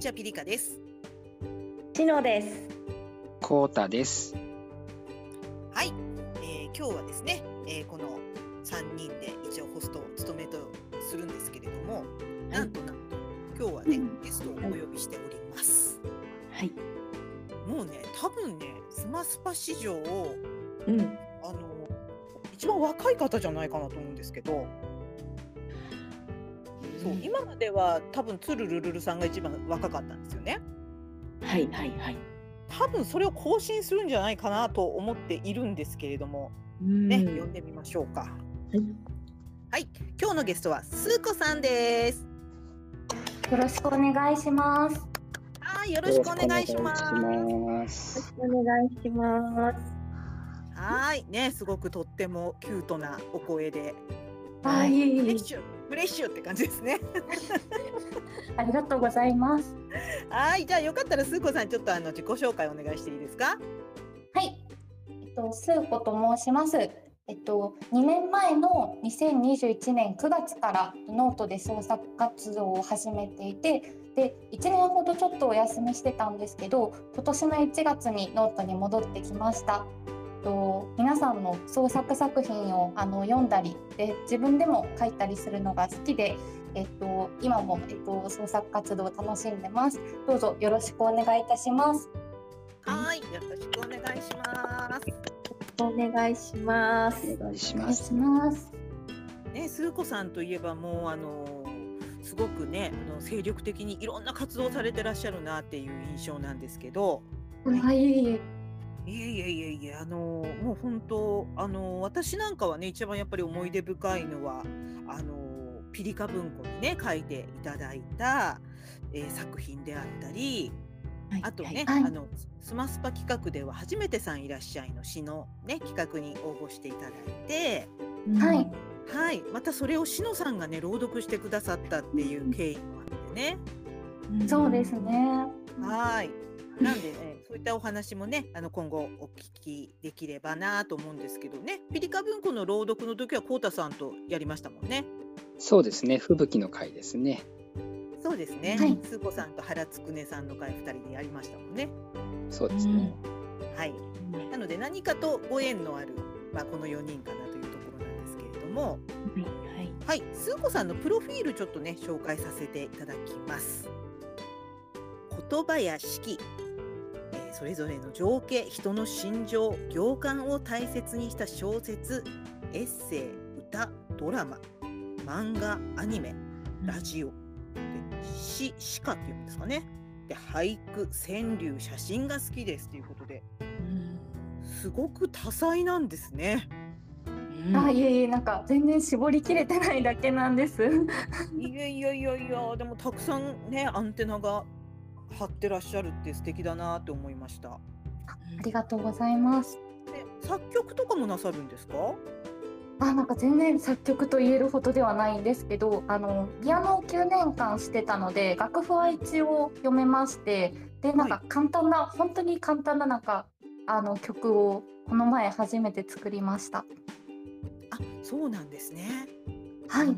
ちはピリカです。しのです。コータです。はい、えー今日はですね、えーこの3人で一応ホストを務めとするんですけれども、なんとなんと今日はね、うんゲストをお呼びしております。はい。もうね、多分ね、スマスパ史上、うん。あの、一番若い方じゃないかなと思うんですけど、そう、今までは多分つるるるるさんが一番若かったんですよね。はいはいはい。多分それを更新するんじゃないかなと思っているんですけれども、ねね、呼んでみましょうか。はい。はい、今日のゲストはスーコさんです。よろしくお願いします。はい、よろしくお願いします。よろしくお願いします。はい、ね、すごくとってもキュートなお声で、はいフレッシュって感じですね。ありがとうございます。はい、じゃあよかったらスーコさんちょっとあの自己紹介お願いしていいですか？はい、えっと、スーコと申します。えっと、2年前の2021年9月からノートで創作活動を始めていてで1年ほどちょっとお休みしてたんですけど今年の1月にノートに戻ってきました。えっと、皆さんの創作作品をあの読んだりで自分でも書いたりするのが好きで、えっと、今も、えっと、創作活動を楽しんでます。どうぞよろしくお願いいたします。はい、よろしくお願いします。お願いします。お願いしお願います。します。ね、スーコさんといえばもうあのすごくね、あの精力的にいろんな活動をされてらっしゃるなっていう印象なんですけど。はい、いえいえいえいえ、あのもう本当あの私なんかはね一番やっぱり思い出深いのはあのピリカ文庫にね書いていただいた、えー作品であったり、はいあとね、はいあのスマスパ企画では初めてさんいらっしゃいの詩のね企画に応募していただいて、はい。はい、またそれをしのさんがね朗読してくださったっていう経緯もあってね。そうですね。はい。なんでね、そういったお話もね、あの今後お聞きできればなと思うんですけどね。ピリカ文庫の朗読の時はコウタさんとやりましたもんね。そうですね。吹雪の回ですね。そうですね。はいスーコさんと原つくねさんの会二人でやりましたもんね。そうですね。はい。なので何かとご縁のあるまあこの4人かなというところなんですけれども、はい。はい、スーコさんのプロフィールちょっとね紹介させていただきます。言葉や式、えーそれぞれの情景、人の心情、行間を大切にした小説、エッセイ、歌、ドラマ、漫画、アニメ、ラジオ、で詩、詩歌っていうんですかね。で俳句、川柳、写真が好きですということで、すごく多彩なんですね。あ、いえいえ、なんか全然絞りきれてないだけなんです。いやいやいやいや、でもたくさんね、アンテナが張ってらっしゃるって素敵だなって思いました。ありがとうございます。で、作曲とかもなさるんですか？あ、なんか全然作曲と言えるほどではないんですけど、あのピアノを9年間してたので、楽譜は一応読めまして、でなんか簡単な、本当に簡単ななんかあの曲をこの前初めて作りました。あ、そうなんですね。はい。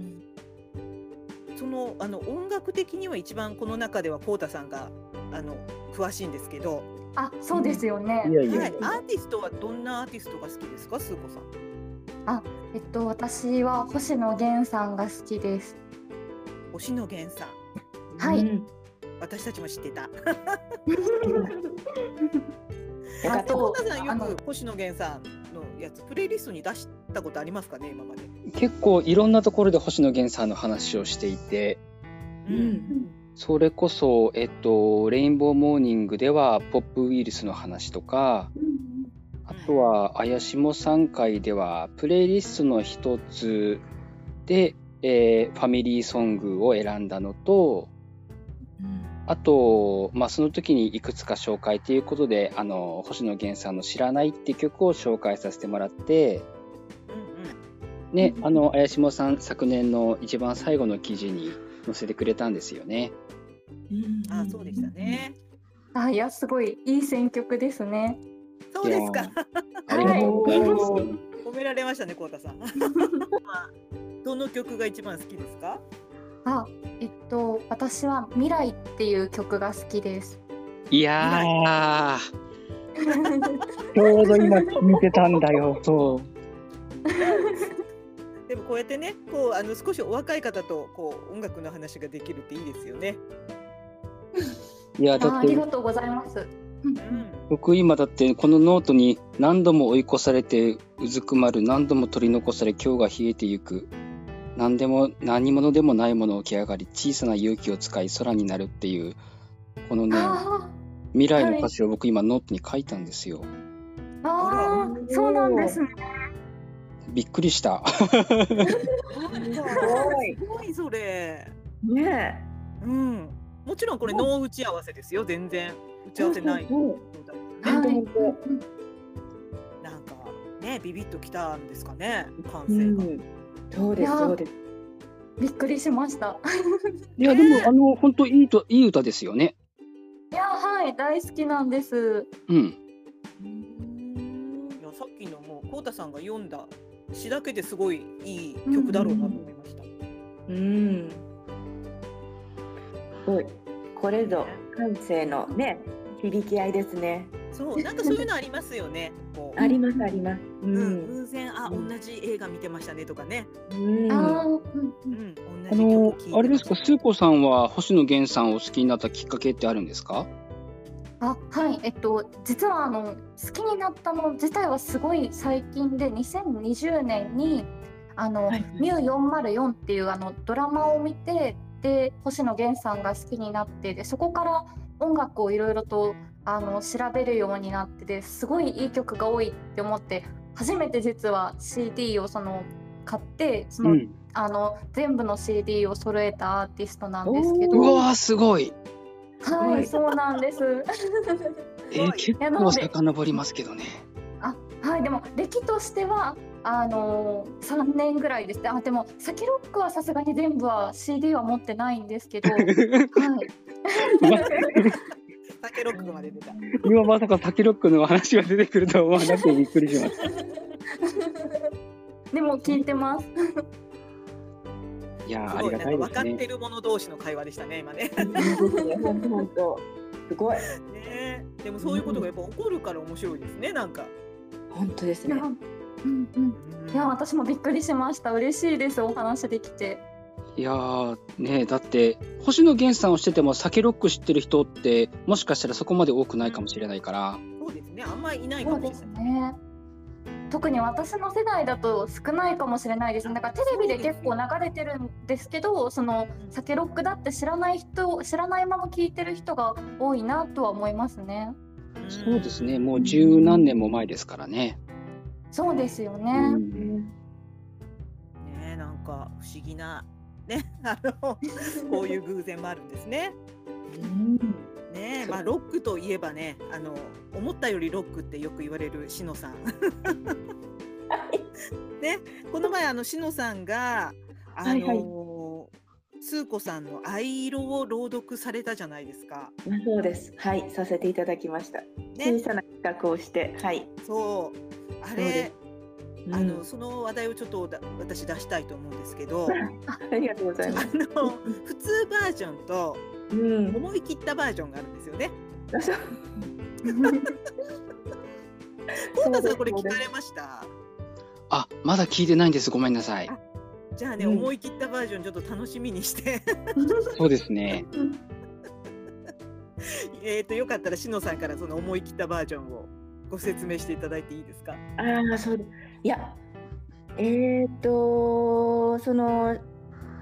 そのあの音楽的には一番この中ではコウタさんがあの詳しいんですけど、あ、そうですよね。いやいやはい、アーティストはどんなアーティストが好きですか、スーコさん？えっと私は星野源さんが好きです。星野源さん、はい。うん私たちも知ってた。よかったコウタさんよあのく星野源さんのやつプレイリストに出したことありますかね、今まで？結構いろんなところで星野源さんの話をしていて、ううんん。それこそ、えっと、レインボーモーニングではポップウイルスの話とか、あとは、あやしも3回では、プレイリストの一つで、えーファミリーソングを選んだのと、あと、まあ、その時にいくつか紹介ということで、あの、星野源さんの知らないって曲を紹介させてもらって。ね、あの、あやしもさん昨年の一番最後の記事に載せてくれたんですよね。あ、そうでした。ね。あ、いやすごいいい選曲ですね。そうですか。ありがとうございます。褒められましたね、コウタさん。どの曲が一番好きですか？あ、えっと私は未来っていう曲が好きです。いやー、ちょうど今見てたんだよ、そう。でもこうやってね、こうあの少しお若い方とこう音楽の話ができるっていいですよね。いや、だああってりがとうございます。うんうん。僕今だってこのノートに何度も追い越されてうずくまる何度も取り残され今日が冷えてゆく何でも何者でもないものを起き上がり小さな勇気を使い空になるっていうこのねあ未来の歌詞を僕今ノートに書いたんですよーあー、そうなんですね。びっくりしたすごいすごいそれ。ねうん。もちろんこれノー打ち合わせですよ。全然打ち合わせない。なんかねビビッときたんですかね感う性が。ん、そうですそうです。びっくりしました。いやでもあの本当いいといい歌ですよねいやはい大好きなんです。うんいやさっきのもうこうたさんが読んだ詩だけですごいいい曲だろうなと思いました。うん。すごい。これぞ感性のね響き合いですね。そうなんかそういうのありますよね。こうありますあります。ううん、ん。偶然あうん同じ映画見てましたねとかね。うん。ああ、うんううんん、あ同じの曲あれですか？スー子さんは星野源さんを好きになったきっかけってあるんですか？あはい。えっと実はあの好きになったの自体はすごい最近で2020年にあの、はい。ミュー404っていうあのドラマを見てで星野源さんが好きになってでそこから音楽をいろいろとあの調べるようになってですごいいい曲が多いって思って初めて実は CD をその買ってその、うん。あの全部の CD を揃えたアーティストなんですけおど。うわーすごいはいそうなんです。えー、結構遡りますけどね。あはいでも歴としてはあのー、3年ぐらいです。ねあでもサキロックはさすがに全部は CD は持ってないんですけどはい。タケロックまで出た。今まさかタケロックの話が出てくるとは思わなくてびっくりしました。でも聞いてますいやーすごいありがたいなんか分かってる者同士の会話でしたね今ね。本当本当すごい。ねでもそういうことがやっぱ起こるから面白いですねなんか。本当ですね。うんうん、いや私もびっくりしました嬉しいですお話できていやーねだって星野源さんをしててもサケロック知ってる人ってもしかしたらそこまで多くないかもしれないからそうですねあんまりいないかもしれない。すね特に私の世代だと少ないかもしれないですだからテレビで結構流れてるんですけどそのサケロックだって知らない人知らないまま聞いてる人が多いなとは思いますね。ん。そうですね。もう十何年も前ですからね。そうですよね、うん。ねなんか不思議なね あのこういう偶然もあるんですね。ねまあロックといえばねあの思ったよりロックってよく言われるしのさん。ねこの前あのしのさんがあの、はいはいスー子さんの「藍色」を朗読されたじゃないですか。まあそうです。はい、させていただきました。小ね、さな企画をして、はい。そうあれうんあのその話題をちょっとだ私出したいと思うんですけど ありがとうございます。あの普通バージョンとうん。思い切ったバージョンがあるんですよね。あそうコウタさんこれ聞かれました？あまだ聞いてないんです。ごめんなさい。あじゃあね、うん。思い切ったバージョンちょっと楽しみにして。そうですね。えっとよかったらしのさんからその思い切ったバージョンをご説明していただいていいですか？ああ、そう。いや、えっ、と、その、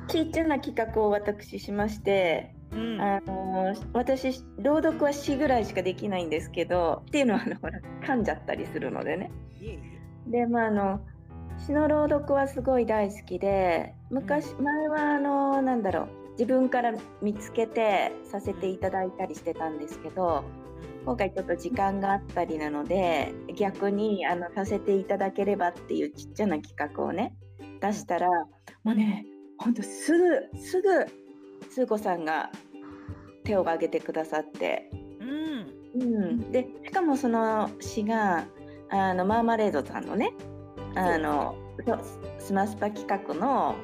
ちっちゃな企画を私しまして、うん。あの私朗読は詩ぐらいしかできないんですけどっていうのはあのほら噛んじゃったりするのでね。でまああの詩の朗読はすごい大好きで昔、前はあのなんだろう自分から見つけてさせていただいたりしてたんですけど今回ちょっと時間があったりなので逆にあのさせていただければっていうちっちゃな企画をね出したらもうねほんとすぐすぐスー子さんが手を挙げてくださって、うん。うん、でしかもその詩があのマーマレードさんのねあのスマスパ企画の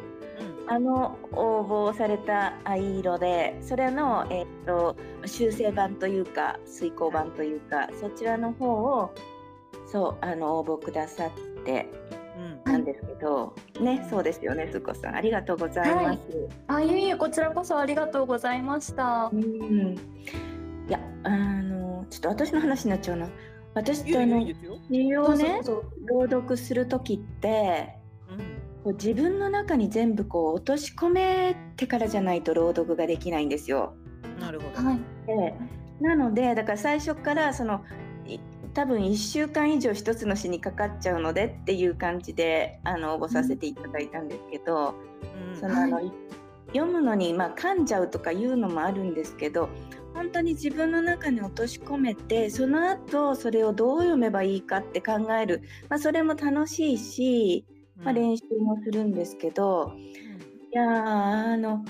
あの応募された藍色でそれの、えーと、修正版というか遂行版というかそちらの方をそうあの応募くださってなんですけど、うん、ねそうですよねすこさん。ありがとうございます。はい、あいえいえこちらこそありがとうございました。うん、いやあのちょっと私の話になっちゃうな。私ってあの詩をね朗読する時って、こう自分の中に全部こう落とし込めてからじゃないと朗読ができないんですよ。なるほど、はい、でなのでだから最初からその多分1週間以上一つの詩にかかっちゃうのでっていう感じであの応募させていただいたんですけど、うん、そのあの、はい、読むのに、まあ、噛んじゃうとかいうのもあるんですけど本当に自分の中に落とし込めてその後それをどう読めばいいかって考える、まあ、それも楽しいしまあ、練習もするんですけど、うん、いやあの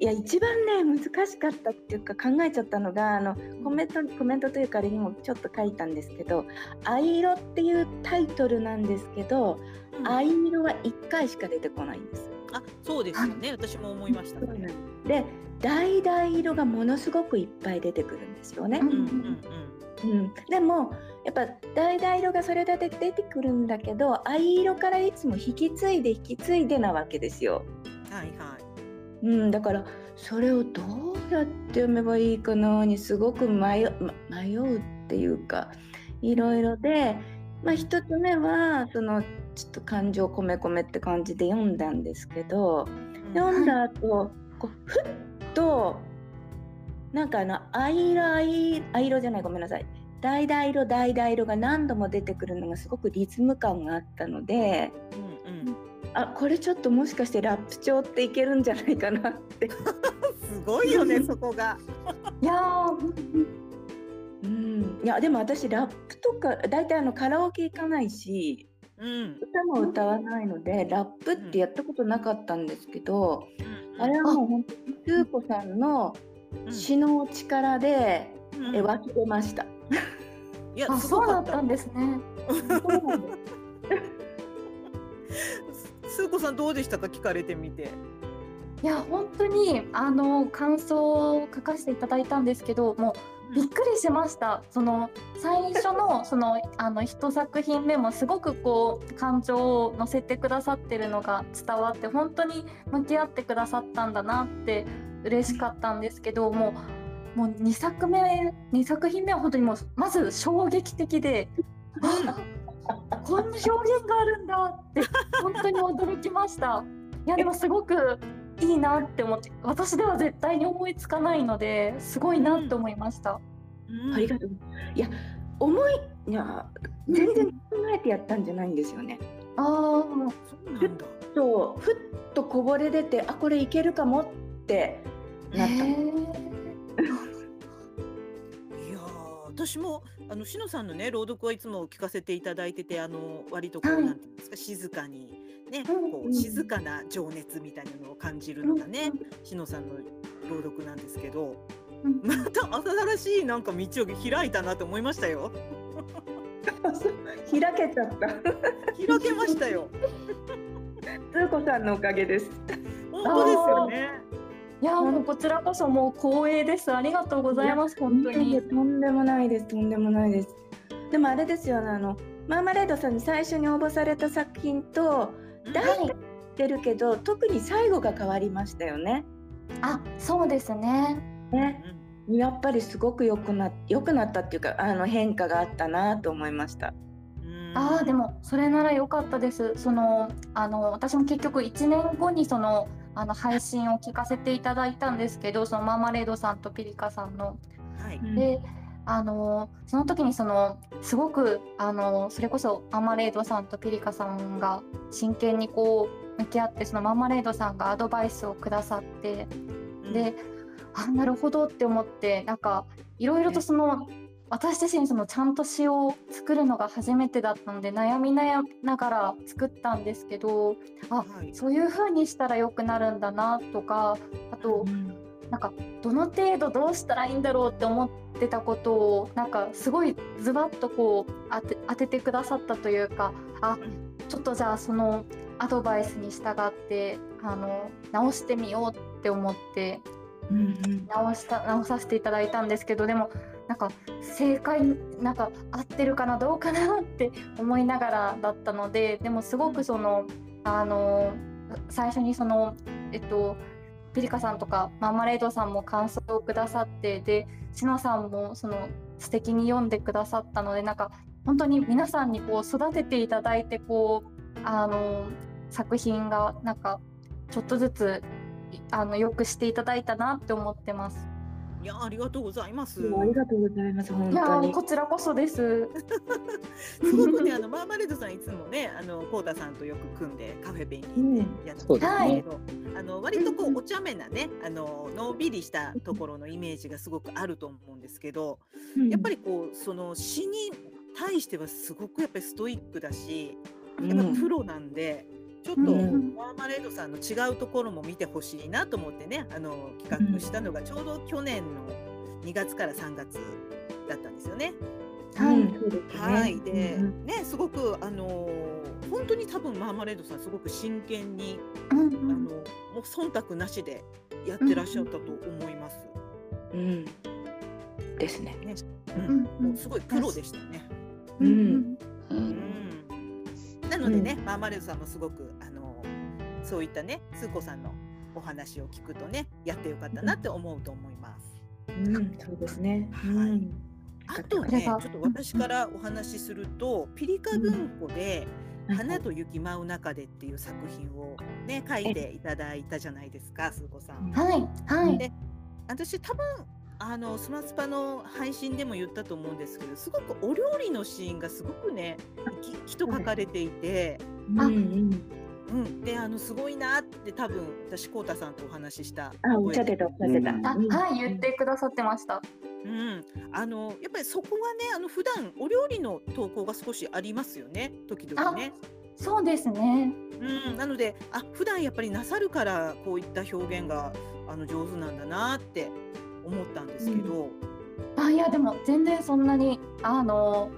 いや一番ね難しかったっていうか考えちゃったのがあのコメントコメントというかあれにもちょっと書いたんですけど「藍色」っていうタイトルなんですけど、うん、藍色は1回しか出てこないんです。あそうですよね私も思いました、ね、で橙色がものすごくいっぱい出てくるんですよね。うんうんうんうん、でもやっぱ橙色がそれだけ出てくるんだけど藍色からいつも引き継いで引き継いでなわけですよ。はいはい。うん、だからそれをどうやって読めばいいかなにすごく迷迷うっていうかいろいろで、まあ、1つ目はそのちょっと感情込め込めって感じで読んだんですけど、うん、読んだ後こうふっとなんかあの藍色藍色じゃないごめんなさい。橙色橙色が何度も出てくるのがすごくリズム感があったので、うんうん、あこれちょっともしかしてラップ調っていけるんじゃないかなって。すごいよね そこが。いやうん、いやでも私ラップとか大体あのカラオケ行かないし、うん、歌も歌わないのでラップってやったことなかったんですけど、うん、あれはもう本当にスー子さんの詩の力で、うん、え湧き出ました。いや、そうだったんですね。スー子さんどうでしたか？聞かれてみて。いや本当にあの感想を書かせていただいたんですけどもうびっくりしました。その最初の そのあの一作品目もすごくこう感情を乗せてくださってるのが伝わって本当に向き合ってくださったんだなって嬉しかったんですけどももう2作目2作品目は本当にもうまず衝撃的で、こんな表現があるんだって本当に驚きました。いやでもすごくいいなって思って私では絶対に思いつかないのですごいなって思いました、うん、ありがとう。いや思いいや全然考えてやったんじゃないんですよね、ああそうなんだ。そうふっとこぼれ出てあこれいけるかもってなった。いや私もあのしのさんのね朗読はいつも聞かせていただいててあの割とこう、はい、なんていうんですか静かにね、こう静かな情熱みたいなのを感じるのがね、しのさんの朗読なんですけど、また新しいなんか道を開いたなと思いましたよ。開けちゃった。開けましたよ。つーこさんのおかげです。本当ですよね。いやもうこちらこそもう光栄です。ありがとうございます。本当に。とんでもないです。とんでもないです。でもあれですよね。あのマーマレードさんに最初に応募された作品と大体てるけど、はい、特に最後が変わりましたよね。あ、そうですね。ね。やっぱりすごく良くな良くなったっていうかあの変化があったなと思いました。ああでもそれなら良かったです。そのあの私も結局1年後にそのあの配信を聞かせていただいたんですけどそのマーマレードさんとピリカさんの。はい、であのその時にそのすごくあのそれこそマーマレードさんとピリカさんが真剣にこう向き合ってそのマーマレードさんがアドバイスをくださって、うん、であなるほどって思ってなんかいろいろとその私自身そのちゃんと詩を作るのが初めてだったので悩み悩ながら作ったんですけどあ、はい、そういう風にしたら良くなるんだなとかあと、うん、なんかどの程度どうしたらいいんだろうって思ってたことをなんかすごいズバッとこう当て当ててくださったというかあちょっとじゃあそのアドバイスに従ってあの直してみようって思って、うんうん、直した直させていただいたんですけどでもなんか正解なんか合ってるかなどうかなって思いながらだったのででもすごくそのあの最初にそのえっとピリカさんとかマーマレードさんも感想をくださってでシノさんもその素敵に読んでくださったのでなんか本当に皆さんにこう育てていただいてこうあの作品がなんかちょっとずつあのよくしていただいたなって思ってます。いやありがとうございます。ありがとうございます。本当に。こちらこそです。すごくねあのマーマレードさんいつもねあのコータさんとよく組んでカフェペンギンでやってるんですけど、うん、あの割とこうお茶目なねあののんびりしたところのイメージがすごくあると思うんですけど、うん、やっぱりこうその詩に対してはすごくやっぱりストイックだし、やっぱプロなんで。うんちょっとマーマレードさんの違うところも見てほしいなと思ってね。あの企画したのがちょうど去年の2月から3月だったんですよね。はい、はい、で、ね、すごく、あのー、本当に多分マーマレードさん、すごく真剣に、うんうん、あの、もう忖度なしでやってらっしゃったと思います。うん、うん、ですね。ね、うん、もうすごいプロでしたね。うん、うんなのでね、うん、マーマレードさんもすごくあのそういったねスー子さんのお話を聞くとねやってよかったなって思うと思います。うん、そうですね。はい。あとね、ちょっと私からお話しすると、ピリカ文庫で、花と雪舞う中でっていう作品をね書いていただいたじゃないですか、スー子さん。はいはい。で、私多分あのスマスパの配信でも言ったと思うんですけどすごくお料理のシーンがすごくねききと書かれていて、あ、うん、うん、であのすごいなって多分私こうたさんとお話しした。あおっしゃってたおっしゃってた、あはい言ってくださってました。うん、あのやっぱりそこはねあの普段お料理の投稿が少しありますよね時々ね。そうですね。うん、なのであ普段やっぱりなさるからこういった表現があの上手なんだなって思ったんですけど、うん、あいやでも全然そんなにあの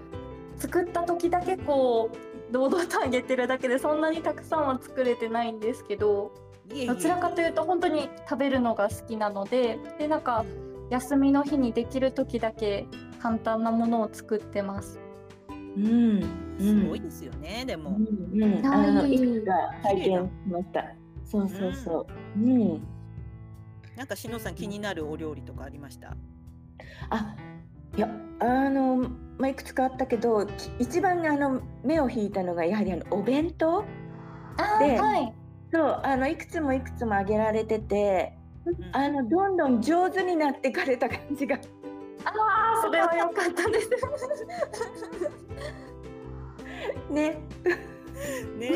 作った時だけこう堂々とあげてるだけでそんなにたくさんは作れてないんですけど。どちらかというと本当に食べるのが好きなのででなんか休みの日にできる時だけ簡単なものを作ってます。うん、すごいですよね、でも。うん、うん、あのいくつか拝見しました。そうそうそう。うん。なんかしのさん気になるお料理とかありました？あいやあの、まあ、いくつかあったけど一番あの目を引いたのがやはりあのお弁当で、はい、そうあのいくつもいくつもあげられてて、うん、あのどんどん上手になってかれた感じが。ああそれは良かったです。ね。ね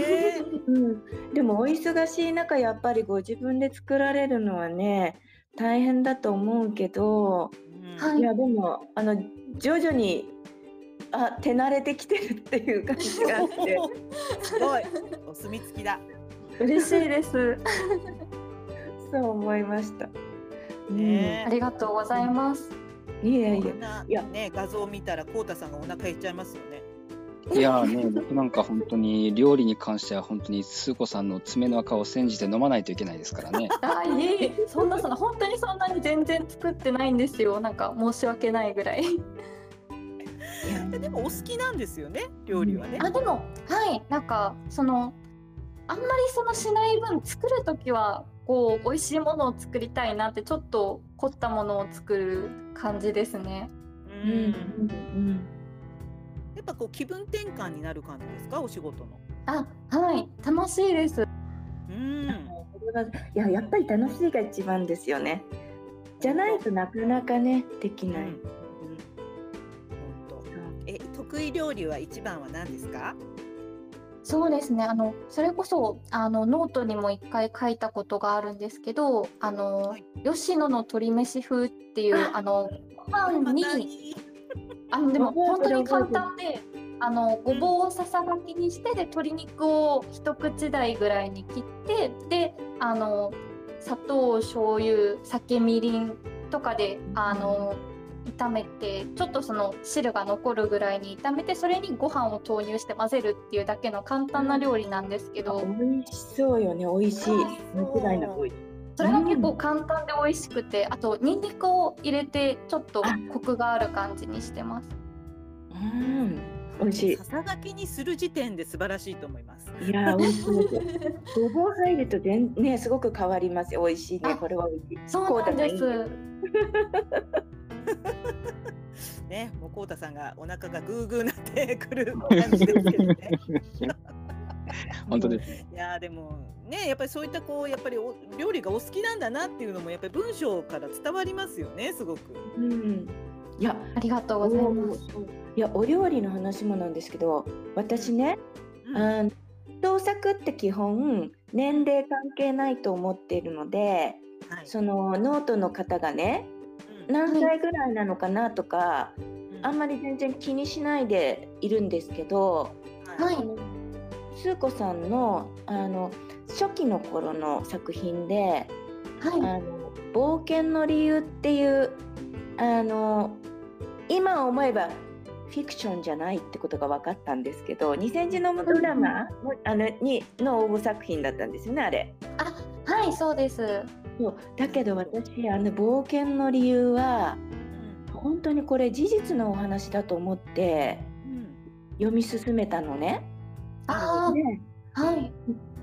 うん、でもお忙しい中やっぱりご自分で作られるのはね大変だと思うけど、うん、い。やでもあの徐々にあ手慣れてきてるっていう感じがあって。すごい。お墨付きだ。嬉しいです。そう思いました、ね、うん、ありがとうございます。いやいやいや。ね画像を見たらこうたさんがお腹減っちゃいますよねいやーね、僕なんか本当に料理に関しては本当にスー子さんの爪の赤を煎じて飲まないといけないですからね。あいえいえ、そんなそんな本当にそんなに全然作ってないんですよ。なんか申し訳ないぐらい。いやでもお好きなんですよね、料理はね。あでもはいなんかそのあんまりそのしない分作る時はこう美味しいものを作りたいなってちょっと凝ったものを作る感じですね。うん、うんうんやっぱこう気分転換になる感じですか？お仕事の。あはい楽しいです。うんいややっぱり楽しいが一番ですよね。じゃないとなかなかねできない。うん、うん、え得意料理は一番は何ですか？そうですねあのそれこそあのノートにも一回書いたことがあるんですけどあの、はい、吉野の鶏飯風っていうあのご飯にあのでも本当に簡単であのごぼうをささがきにしてで鶏肉を一口大ぐらいに切ってであの砂糖醤油酒みりんとかであの炒めてちょっとその汁が残るぐらいに炒めてそれにご飯を投入して混ぜるっていうだけの簡単な料理なんですけど、美味しそうよね。美味しい。間違いなく美味しいそれが結構簡単で美味しくてあとニンニクを入れてちょっとコクがある感じにしてます。うん。美味しい。ささがきにする時点で素晴らしいと思います。いやー美味しい ごぼう入ると全ねすごく変わりますよ。美味しいね。あ。これは美味しい。そうなんです。ね、もうこうたさんがお腹がグーグーなってくる感じですけどね。本当です。いやーでもねやっぱりそういったこうやっぱりお料理がお好きなんだなっていうのもやっぱり文章から伝わりますよねすごく。うん。いやありがとうございます。いやお料理の話もなんですけど私ね、うん。創作って基本年齢関係ないと思っているのではい。そのノートの方がねうん。何歳ぐらいなのかなとか、うん。あんまり全然気にしないでいるんですけど、はいスー子さんのあの初期の頃の作品ではあの冒険の理由っていうあの今思えばフィクションじゃないってことが分かったんですけど2000字のドラマのあのにの応募作品だったんですよねあれ。い、あはいそうです。そうだけど私あの冒険の理由は本当にこれ事実のお話だと思ってうん読み進めたのね。あねあはい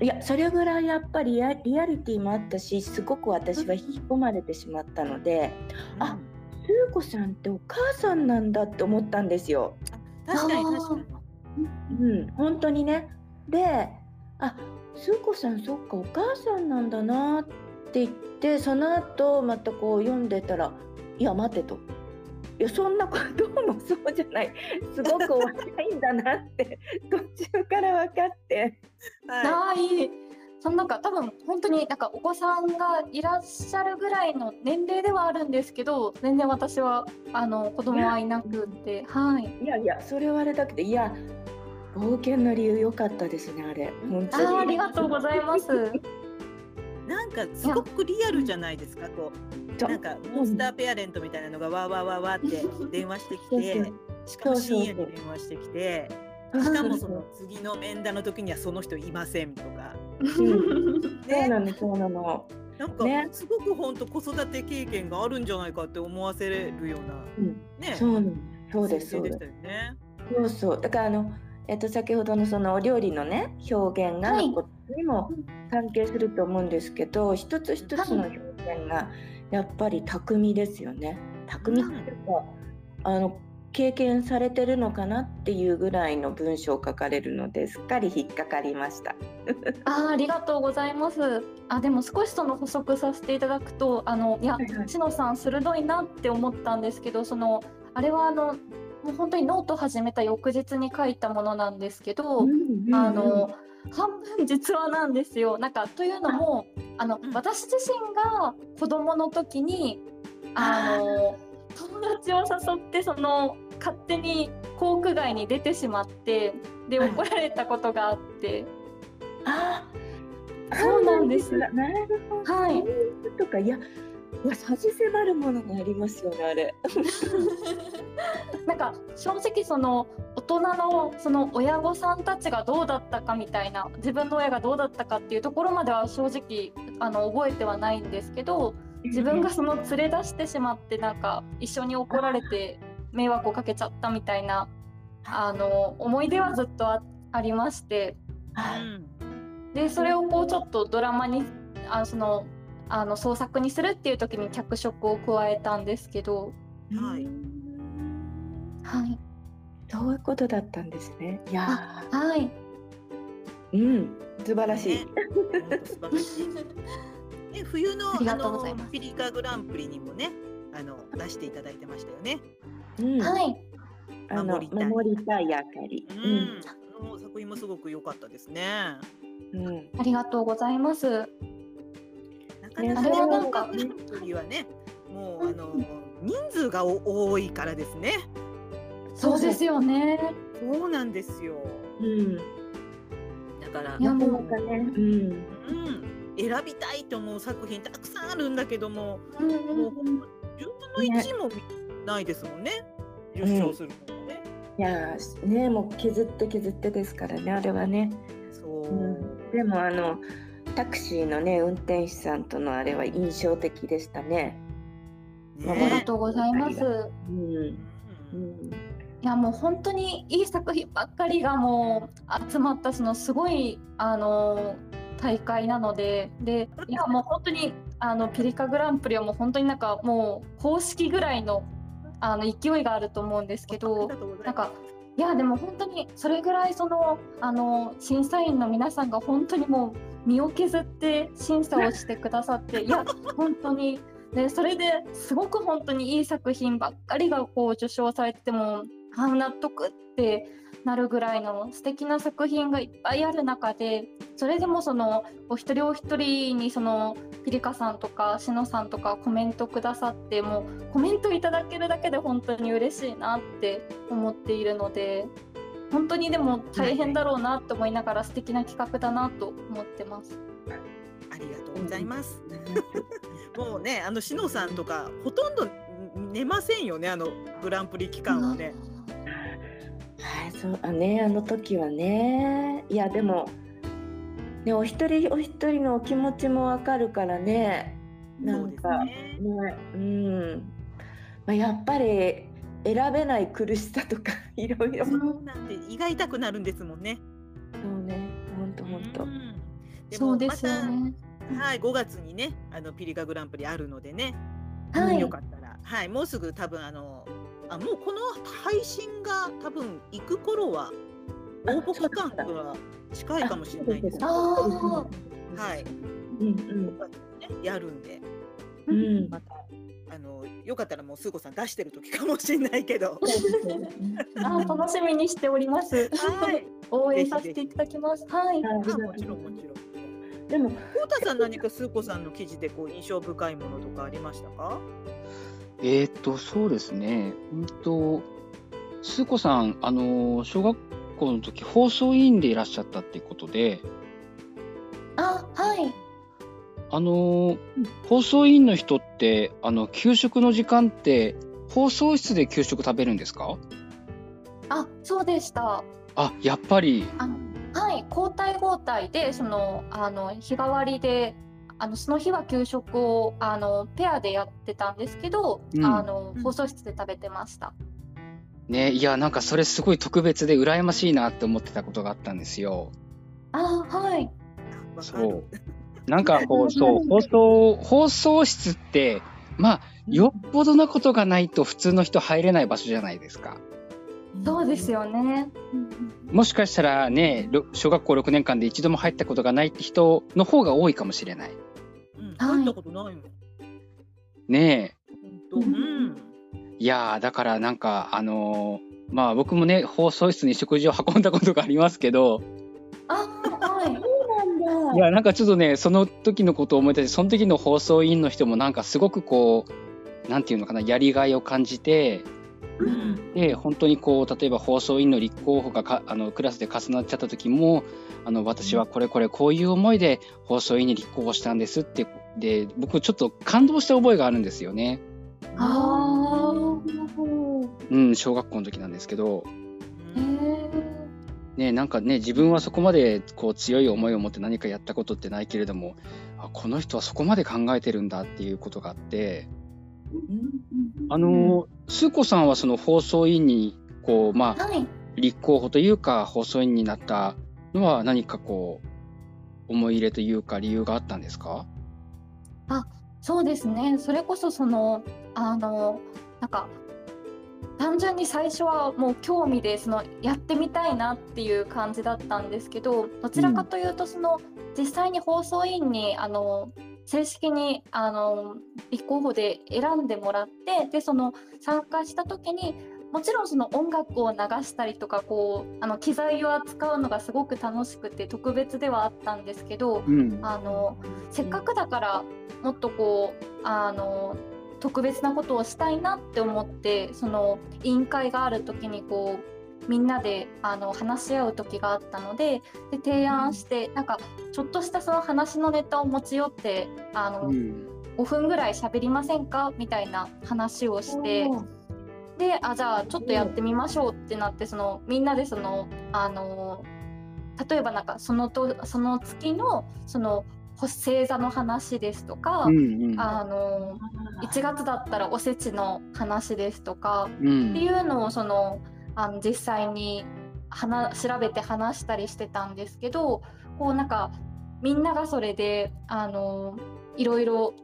いやそれぐらいやっぱりリアリアリティもあったしすごく私は引き込まれてしまったのであスー子さんってお母さんなんだって思ったんですよ。確かに確かに。うん、本当にね。で、あ、スー子さんそっかお母さんなんだなって言ってその後またこう読んでたらいや待てと。いやそんなこともそうじゃない。すごくお若いんだなって 途中から分かって。はない。そのなんか多分本当になんかお子さんがいらっしゃるぐらいの年齢ではあるんですけど全然私はあの子供はいなくって。はい。いやいやそれはあれだけどいや冒険の理由良かったですねあれ。本当に。ありがとうございます。い。なんかすごくリアルじゃないですか？こうなんかモンスターペアレントみたいなのがわーわーわーわーって電話してきてしかも深夜に電話してきて、しかもそうの次の面談の時にはその人いませんとか。そうね、なのそうなの。なんかね。すごく本当子育て経験があるんじゃないかって思わせるようなうん。ね。そうそうですそうですしたよね。そうそう。だからあの、えっと、先ほどのそのお料理のね表現がはいこっちにも関係すると思うんですけど、一つ一つの表現がやっぱり巧みですよね。巧みっていうか、あの経験されてるのかなっていうぐらいの文章を書かれるのですっかり引っかかりました。あーありがとうございます。あでも少しその補足させていただくとあのいやはいさん鋭いなって思ったんですけどそのあれはあのもう本当にノート始めた翌日に書いたものなんですけど、あの半分実話なんですよ。なんかというのもあの、うん。私自身が子供の時にあの友達を誘ってその勝手に航空外に出てしまってではい。怒られたことがあって。あー。そうなんです。なるほど。はい。とか。いや差し迫るものがありますよねあれ。なんか正直その大人のその親御さんたちがどうだったかみたいな自分の親がどうだったかっていうところまでは正直あの覚えてはないんですけど自分がその連れ出してしまってなんか一緒に怒られて迷惑をかけちゃったみたいなあの思い出はずっとあありましてでそれをこうちょっとドラマにあそのあの創作にするっていう時に脚色を加えたんですけど、はいはい、そういうことだったんですね？いやはい、ー、うん、素晴らしい。ね素晴らしい。ね、冬のありがあのとうございますピリカグランプリにもね、あの出していただいてましたよね。うん、はい、あの守りたい守りたい明かり。うん、あの作品もすごく良かったですね。うん、うん、ありがとうございます。なかなかあれはなんかピリカグランプリはね、もうあの人数がお多いからですね。そうですよね。そうなんですよ。うん、だから、いやもうなかなかね、うん、うん、選びたいと思う作品たくさんあるんだけども、うんうんもう10分の1もないですもんね。受賞するのもね、いやーねもう削って削ってですからねあれはね。そう、うん、でもあのタクシーのね運転手さんとのあれは印象的でしたね。ありがとうございます。うん。うん。うんいやもう本当にいい作品ばっかりがもう集まったそのすごいあの大会なので。でいやもう本当にあのピリカグランプリはもう本当になんかもう公式ぐらいのあの勢いがあると思うんですけあどなんかいやでも本当にそれぐらいそのあの審査員の皆さんが本当にもう身を削って審査をしてくださっていや本当に。でそれですごく本当にいい作品ばっかりがこう受賞されてもあ納得ってなるぐらいの素敵な作品がいっぱいある中でそれでもそのお一人お一人にそのピリカさんとかしのさんとかコメントくださってもうコメントいただけるだけで本当に嬉しいなって思っているので本当にでも大変だろうなって思いながら素敵な企画だなと思ってます。ありがとうございます。もうね、あのしのさんとかほとんど寝ませんよね、あのグランプリ期間はね。はい、そうあねあの時はねいやでもねお一人お一人のお気持ちもわかるからねなそうんですかね。ねうん、まあ、やっぱり選べない苦しさとか いろいろ。そうそうなんで胃が痛くなるんですもんね。ね。ほんとほんと。うん。でもそうですよね。はい、5月にね、あのピリカグランプリあるのでね、はい。よかったら、はい、もうすぐ多分あの、あもうこの配信が多分行く頃はあ応募期間が近いかもしれないですけあど、あはい、うん5月にねやるんで、うんうん。またあのよかったらもうスー子さん出してる時かもしれないけど、あー楽しみにしております。はい、応援させていただきます。はい。ああもちろんもちろん。でもこうたさん何かスー子さんの記事でこう印象深いものとかありましたか？えー、と、そうですね。うんと、スー子さん、あの、小学校の時、放送委員でいらっしゃったっていうことで、あ、はい。あの、放送委員の人って、あの、給食の時間って、放送室で給食食べるんですか？あ、そうでした。あ、やっぱり、あのはい、交代交代でそのあの日替わりであのその日は給食をあのペアでやってたんですけど、うんあのうん放送室で食べてました。ね、いや、なんかそれすごい特別で羨ましいなって思ってたことがあったんですよ。あ、はい。そう。なんかこう、そう、放送、放送室って、まあ、よっぽどなことがないと普通の人入れない場所じゃないですか。そうですよね。もしかしたらね、ろ小学校6年間で一度も入ったことがないって人の方が多いかもしれない。うん、はい入ったことないもん。ね本当。うん。え。いやー、だからなんか、あのーまあ僕もね、放送室に食事を運んだことがありますけど、あ、はい。や、なんかちょっとね、その時のことを思い出して、その時の放送委員の人もなんかすごくこう、なんていうのかな、やりがいを感じて、うん。で、本当にこう、例えば放送委員の立候補がかあのクラスで重なっちゃった時も、あの、私はこれこれこういう思いで放送委員に立候補したんですって、で、僕ちょっと感動した覚えがあるんですよね。あうん、小学校の時なんですけど、ーへね、なんかね、自分はそこまでこう強い思いを持って何かやったことってないけれども、あこの人はそこまで考えてるんだっていうことがあって、あの、スー子さんはその放送委員に、こう、まあ、ーはい。立候補というか、放送委員になったのは何かこう、思い入れというか理由があったんですか？そうですね。それこそそのあのなんか単純に最初はもう興味でそのやってみたいなっていう感じだったんですけど、どちらかというとその、実際に放送委員にあの正式にあの立候補で選んでもらってでその参加した時にもちろんその音楽を流したりとかこうあの機材を扱うのがすごく楽しくて特別ではあったんですけど、うん。あのせっかくだからもっとこうあの特別なことをしたいなって思ってその委員会がある時にこうみんなであの話し合う時があったのでで提案してなんかちょっとしたその話のネタを持ち寄ってあの、うん。5分ぐらい喋りませんかみたいな話をしてであじゃあちょっとやってみましょうってなってそのみんなでそのあの例えばなんかそのとその月のその星座の話ですとか、うんうん、あの1月だったらおせちの話ですとか、うん、っていうのをそのあの実際に調べて話したりしてたんですけどこうなんかみんながそれであのいろいろ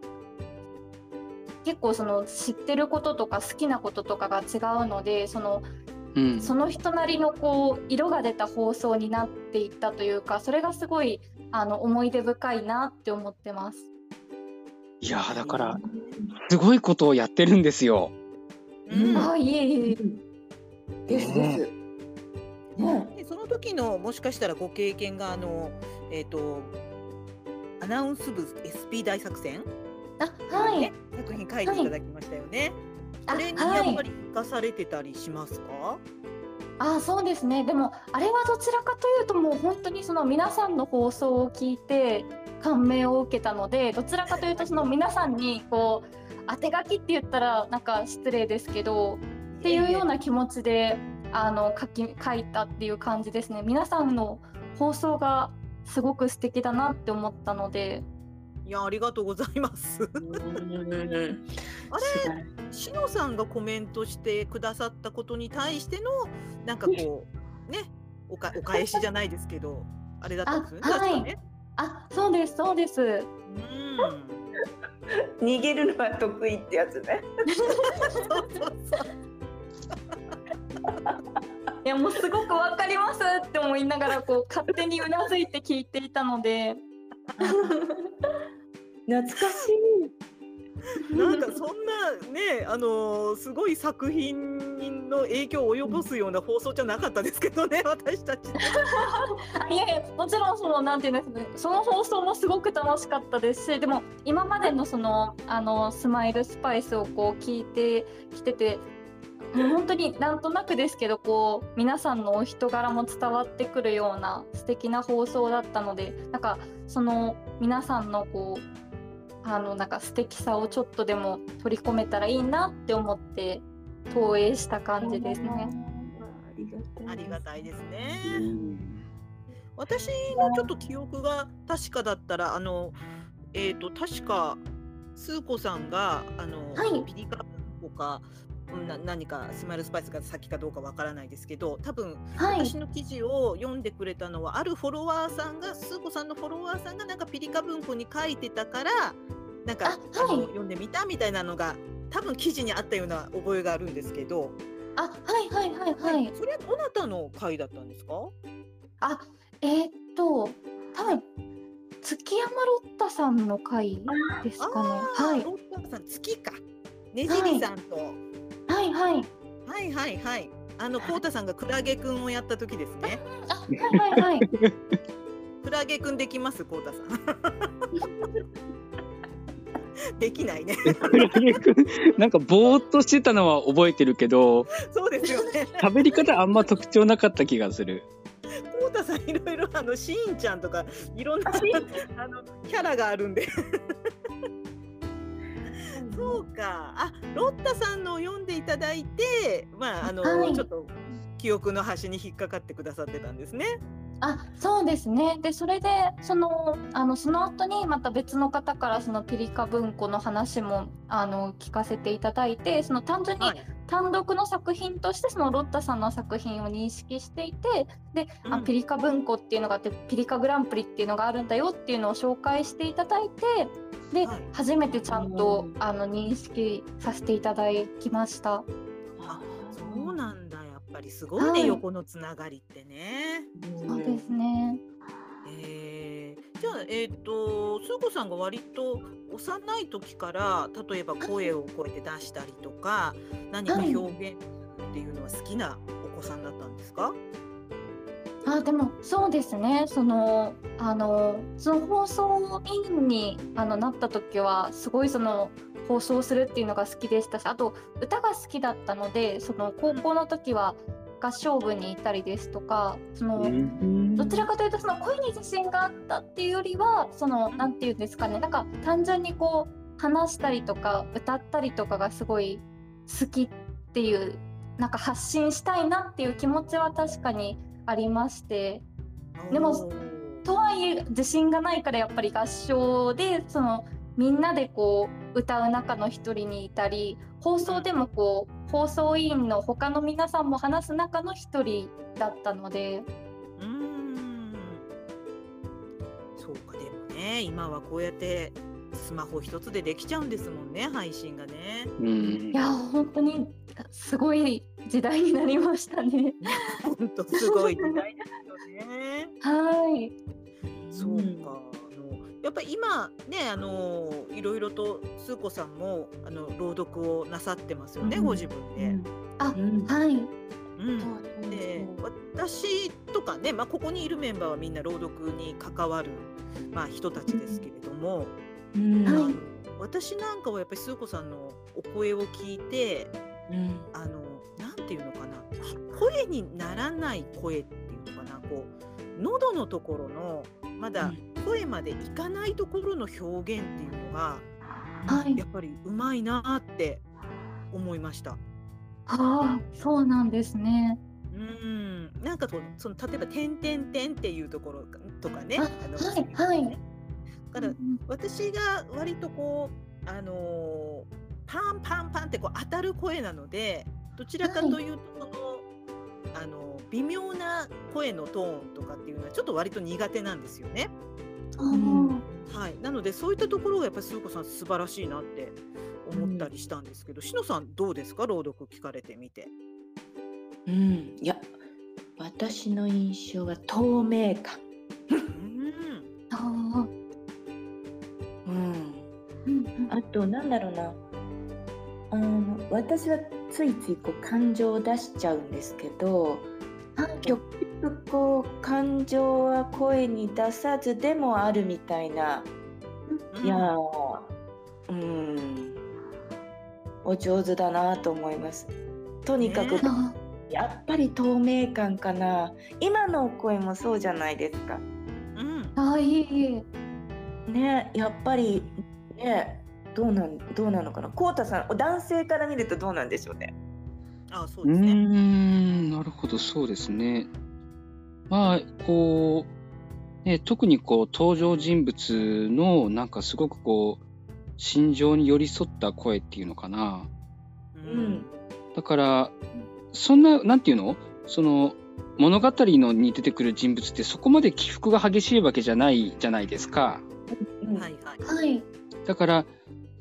結構その知ってることとか好きなこととかが違うのでその、うん、その人なりのこう色が出た放送になっていったというかそれがすごいあの思い出深いなって思ってます。いやだからすごいことをやってるんですよ。うん、あいえいえ。ですです。ね、その時のもしかしたらご経験があのえっ、ー、とアナウンス部 SP 大作戦？あ、はい、ね、作品書いていただきましたよね。はい、あれにやっぱり生かされてたりしますか、はい、あそうですね。でもあれはどちらかというともう本当にその皆さんの放送を聞いて感銘を受けたのでどちらかというとその皆さんにこう当て書きって言ったらなんか失礼ですけどっていうような気持ちであの書き書いたっていう感じですね。皆さんの放送がすごく素敵だなって思ったので。いやありがとうございます。あれ、しのさんがコメントしてくださったことに対してのなんかこうねおかお返しじゃないですけどあれだったんですよね。はい、ねあそうですそうです。うん。逃げるのは得意ってやつね。そうそうそう。いやもうすごくわかりますって思いながらこう勝手にうなずいて聞いていたので。懐かしい。なんかそんなね、あのー、すごい作品の影響を及ぼすような放送じゃなかったですけどね、私たち。いやいや、もちろんそのなんていうんですか、その放送もすごく楽しかったですし、でも今までのそのあのスマイルスパイスをこう聞いてきてて。もう本当になんとなくですけどこう皆さんのお人柄も伝わってくるような素敵な放送だったのでなんかその皆さんのこうあのなんか素敵さをちょっとでも取り込めたらいいなって思って投影した感じですね。ありがたいですね。私のちょっと記憶が確かだったらあのえっ、ー、と確かスー子さんがあの、はい、ピリカとかな何かスマイルスパイスが先かどうかわからないですけど多分、はい、私の記事を読んでくれたのはあるフォロワーさんがスー子さんのフォロワーさんがなんかピリカ文庫に書いてたからなんか、はい、あの読んでみたみたいなのが多分記事にあったような覚えがあるんですけど。あはいはいはいはい、はい、それはどなたの回だったんですか？あえー、っと多分月山ロッタさんの回ですかね。はい。ロッタさん月か。ねじりさんと、はいはいはい。はいはいはい。あのこうたさんがクラゲくんをやった時ですね。あはいはいはい。クラゲくんできますこうたさん。できないね。なんかぼーっとしてたのは覚えてるけどそうですよね。喋り方あんま特徴なかった気がする。こうたさんいろいろあのしんちゃんとかいろんなあのキャラがあるんでそうか。あ、ロッタさんのを読んでいただいて、まああの、はい、ちょっと記憶の端に引っかかってくださってたんですね。あそうですね。でそれでそのあのその後にまた別の方からそのピリカ文庫の話もあの聞かせていただいてその単純に単独の作品としてそのロッタさんの作品を認識していてで、うん、あピリカ文庫っていうのがあってピリカグランプリっていうのがあるんだよっていうのを紹介していただいてで、はい、初めてちゃんと、あの認識させていただきました。あそうなんぱりすごいね、はい、横のつながりってね。そうですね。えー、じゃあえっ、ー、とスー子さんが割と幼い時から例えば声をこうやって出したりとか何か表現っていうのは好きなお子さんだったんですか？あでもそうですねそのあのその放送委員にあのなった時はすごいその放送するっていうのが好きでしたしあと歌が好きだったのでその高校の時は合唱部にいたりですとかそのどちらかというとその声に自信があったっていうよりはその何て言うんですかねなんか単純にこう話したりとか歌ったりとかがすごい好きっていうなんか発信したいなっていう気持ちは確かにありまして。でもとはいえ自信がないからやっぱり合唱でそのみんなでこう歌う中の一人にいたり放送でもこう放送委員の他の皆さんも話す中の一人だったので。うんそうかでもね今はこうやってスマホ一つでできちゃうんですもんね配信がね。うんいや本当にすごい時代になりましたね。本当すごい時代ですよね。はい。そうか。やっぱり今ねあのいろいろとスー子さんもあの朗読をなさってますよね、うん。ご自分で。あ、うん。はい。うん。で私とかね、まあ、ここにいるメンバーはみんな朗読に関わる、まあ、人たちですけれども、うん。私なんかはやっぱりスー子さんのお声を聞いてうん。あのなんていうのかな声にならない声っていうのかなこう喉のところのまだ声までいかないところの表現っていうのがはいや。っぱりうまいなって思いました。ああ、そうなんですね。うん、なんかこうその例えば「点点点」っていうところとかね。あのはいはいだからうん私が割とこうあのーパンパンパンってこう当たる声なのでどちらかというとその、あの微妙な声のトーンとかっていうのはちょっと割と苦手なんですよね。うん。はい、なのでそういったところがやっぱり鈴子さん素晴らしいなって思ったりしたんですけど、しのさんどうですか？朗読聞かれてみて。うん、いや私の印象は透明感、うん。あうん、ーうん。うん。あとなんだろうな。あの私はついついこう感情を出しちゃうんですけどはい極力こう感情は声に出さずでもあるみたいな、うん。いやーうん。お上手だなと思います。とにかく、ね。あやっぱり透明感かな。今のお声もそうじゃないですか。うん。あー、いえいえ。ねやっぱりねどうなんどうなのかな？こうたさん男性から見るとどうなんでしょうね？あそうですね。うーんなるほどそうですね。まあこう、ね、特にこう登場人物のなんかすごくこう心情に寄り添った声っていうのかな。ううんだからそんななんていうの？その物語のに出てくる人物ってそこまで起伏が激しいわけじゃないじゃないですか。はい。はい。だから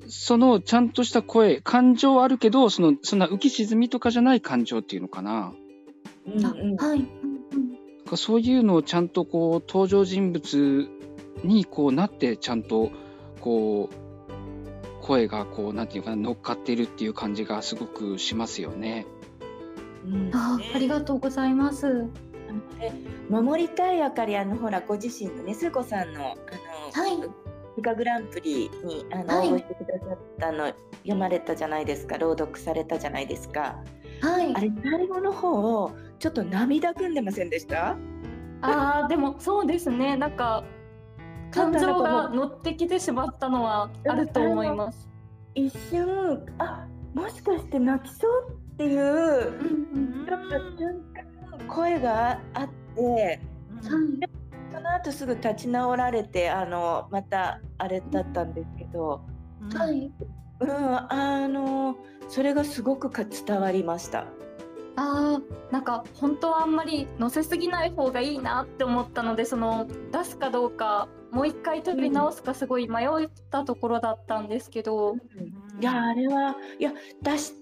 そのちゃんとした声感情はあるけどそのそんな浮き沈みとかじゃない感情っていうのかな。あうんうんはい。うんなんかそういうのをちゃんとこう登場人物にこうなってちゃんとこう声がこうなんていうかな乗っかってるっていう感じがすごくしますよね。うんあありがとうございます。で守りたいあかりあのほらご自身のねすこさんのあの、はいイカグランプリにあの、はい応募してくださったの読まれたじゃないですか朗読されたじゃないですかはいあ。れ最後の方ちょっと涙ぐんでませんでした？ああでもそうですね。なんか感情が乗ってきてしまったのはあると思います。一瞬あもしかして泣きそうっていううんちょっと瞬間声があってうん。その後すぐ立ち直られてあのまたあれだったんですけど、うんはい。はい。うん、あのそれがすごくか伝わりました。ああなんか本当はあんまり乗せすぎない方がいいなって思ったのでその出すかどうかもう一回取り直すかすごい迷ったところだったんですけど、いやあれはいや出し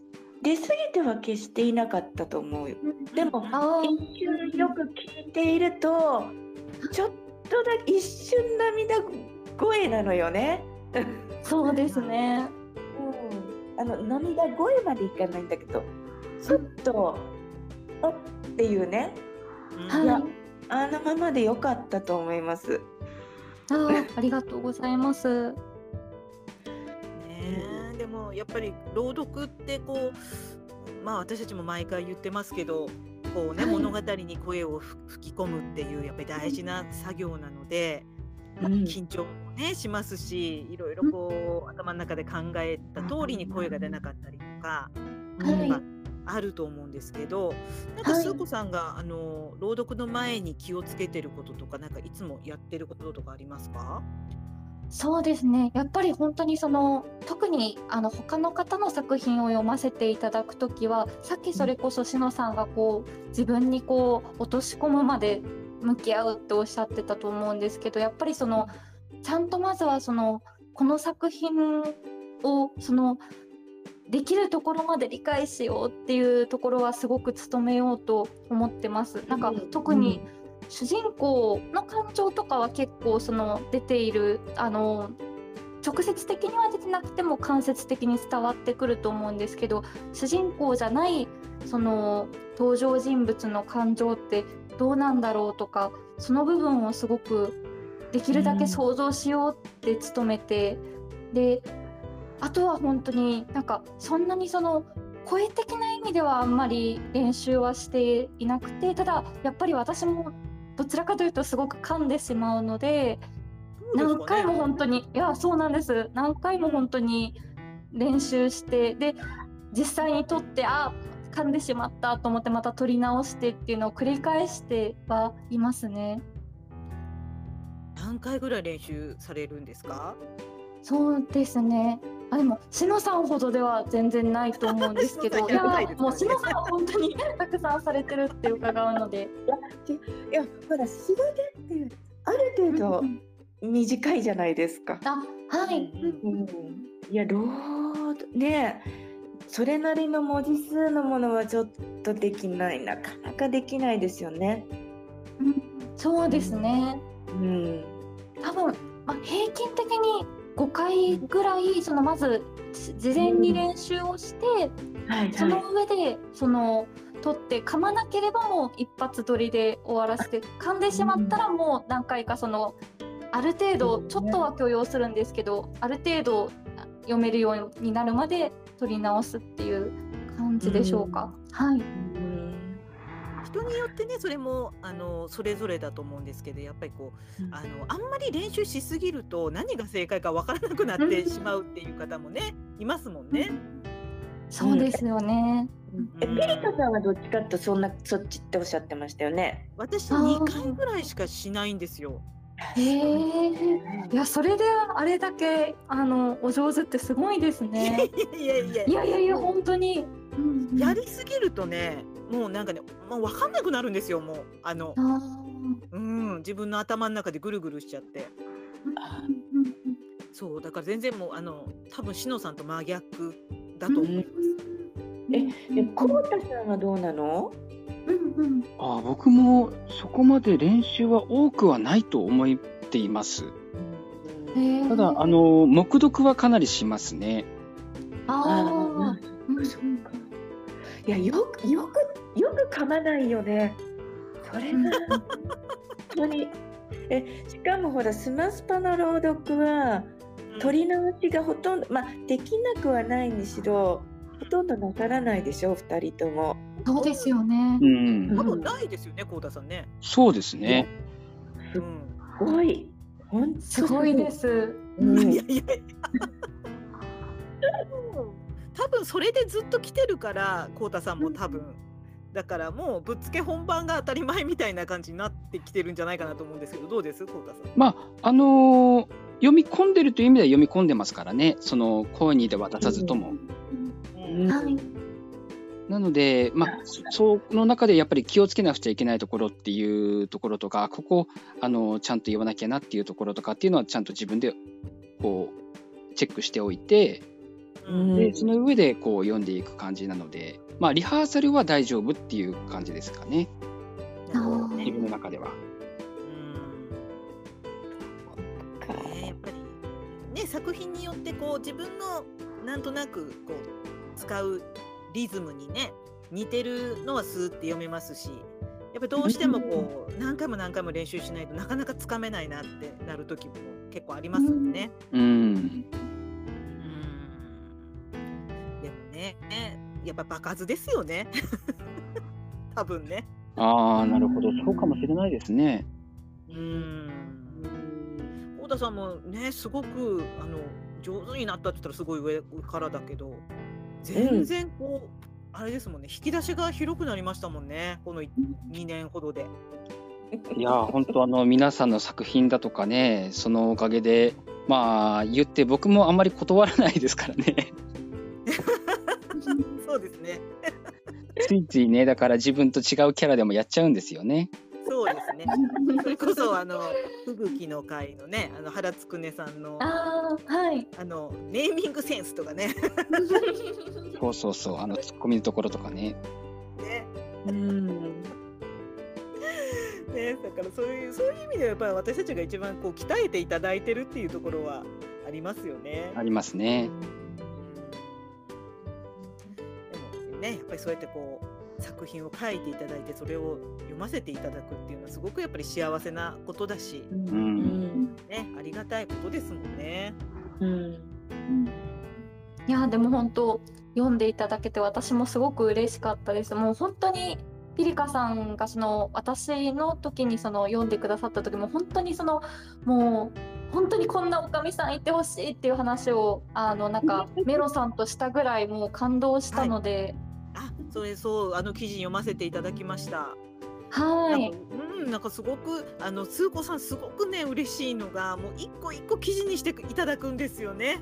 出過ぎては決していなかったと思うよ。でもあ一瞬よく聞いているとちょっとだけ一瞬涙声なのよね。あそうですね。うん、あの涙声までいかないんだけどちょっとあっていうねうんはいいやあのままでよかったと思います。あーありがとうございます。ねえでもやっぱり朗読ってこうまあ私たちも毎回言ってますけどこうね、はい。物語に声をふ吹き込むっていうやっぱり大事な作業なので、まあうん。緊張もねしますしいろいろこう頭の中で考えた通りに声が出なかったりとか、はい。まああると思うんですけどなんかスー子さんが、あの朗読の前に気をつけてることとかなんかいつもやってることとかありますか？そうですねやっぱり本当にその特にあの他の方の作品を読ませていただく時はさっきそれこそしのさんがこう自分にこう落とし込むまで向き合うっておっしゃってたと思うんですけどやっぱりそのちゃんとまずはそのこの作品をそのできるところまで理解しようっていうところはすごく努めようと思ってます。なんか特に主人公の感情とかは結構その出ているあの直接的には出てなくても間接的に伝わってくると思うんですけど主人公じゃないその登場人物の感情ってどうなんだろうとかその部分をすごくできるだけ想像しようって努めて、うん、であとは本当になんかそんなにその声的な意味ではあんまり練習はしていなくてただやっぱり私もどちらかというとすごく噛んでしまうので何回も本当にいやそうなんです。何回も本当に練習してで実際に撮ってあ噛んでしまったと思ってまた撮り直してっていうのを繰り返してはいますね。何回ぐらい練習されるんですか？そうですねあでもしのさんほどでは全然ないと思うんですけど いやもうしのさんは本当にたくさんされてるって伺うので。いやほら仕事ってある程度短いじゃないですか。あはい、うん、いや労ねそれなりの文字数のものはちょっとできない。なかなかできないですよね。うん、そうですね。うん、多分、まあ、平均的に5回ぐらいそのまず事前に練習をして、はいはい、その上でその取って噛まなければもう一発撮りで終わらせて噛んでしまったらもう何回かそのある程度ちょっとは許容するんですけどある程度読めるようになるまで撮り直すっていう感じでしょうか？はい、人によってねそれもあのそれぞれだと思うんですけどやっぱりこう、うん、あのあんまり練習しすぎると何が正解かわからなくなってしまうっていう方もね、いますもんね。そうですよね。え、ピリカさんはどっちかとそんなそっちっておっしゃってましたよね。私2回ぐらいしかしないんですよ。へえいやそれであれだけあのお上手ってすごいですね。いやいやいやいやいや本当に、やりすぎるとねもうなんかね、まあ、分かんなくなるんですよもうあのうん自分の頭の中でぐるぐるしちゃって。そうだから全然もうあの多分しのさんと真逆だと思います。うん、え、え、こうたさんはどうなの？うんうん。あ、僕もそこまで練習は多くはないと思っています。ただあの黙読はかなりしますね。ああ、うん、そっか。いやよくよくよく噛まないよね。それが本当に。えしかもほらスマスパの朗読は取り直しがほとんどまあできなくはないにしろほとんどなさらないでしょう2人とも。そうですよね。うん。多分ないですよね、こうたさんね。そうですね。すごい。本当すごいです。うん、いやいやいや。多分それでずっと来てるからこうたさんも多分、だからもうぶっつけ本番が当たり前みたいな感じになってきてるんじゃないかなと思うんですけどどうです？こうたさん。まああのー、読み込んでるという意味では読み込んでますからねその声にで渡さずとも。うん、はい。なので、まあ、その中でやっぱり気をつけなくちゃいけないところっていうところとか、ここ、あの、ちゃんと言わなきゃなっていうところとかっていうのは、ちゃんと自分で、こう、チェックしておいて、でその上でこう読んでいく感じなので、まあ、リハーサルは大丈夫っていう感じですかね。自分の中では。うん。ね、やっぱり、ね、作品によってこう自分のなんとなくこう使うリズムにね似てるのはスーって読めますしやっぱどうしてもこう何回も何回も練習しないとなかなかつかめないなってなる時も結構ありますもんね。うん、うん。でもねやっぱ場数ですよね 多分ね。ああなるほどそうかもしれないですね。うん太田さんもねすごくあの上手になったって言ったらすごい上からだけど全然こう、あれですもんね引き出しが広くなりましたもんねこの2年ほどで。いや本当あの皆さんの作品だとかねそのおかげでまあ言って僕もあんまり断らないですからね。そうですね。ついついねだから自分と違うキャラでもやっちゃうんですよね。そうですね。それこそあの吹雪の会のねあの原つくねさんのああはいあのネーミングセンスとかね。そうそうそうあのツッコミのところとかね。ねうん。ねだからそういうそういう意味ではやっぱり私たちが一番こう鍛えていただいてるっていうところはありますよね。ありますね。ねやっぱりそうやってこう作品を書いていただいてそれを読ませていただくっていうのはすごくやっぱり幸せなことだし、うん。ね、ありがたいことですもんね。うん。いやでも本当読んでいただけて私もすごく嬉しかったです。もう本当にピリカさんがその私の時にその読んでくださった時も本当にそのもう本当にこんなおかみさんいてほしいっていう話をあのなんかメロさんとしたぐらいもう感動したので、あそれそうあの記事読ませていただきました。はい、うん、なんかすごくあのスー子さんすごくね嬉しいのがもう一個一個記事にしていただくんですよね。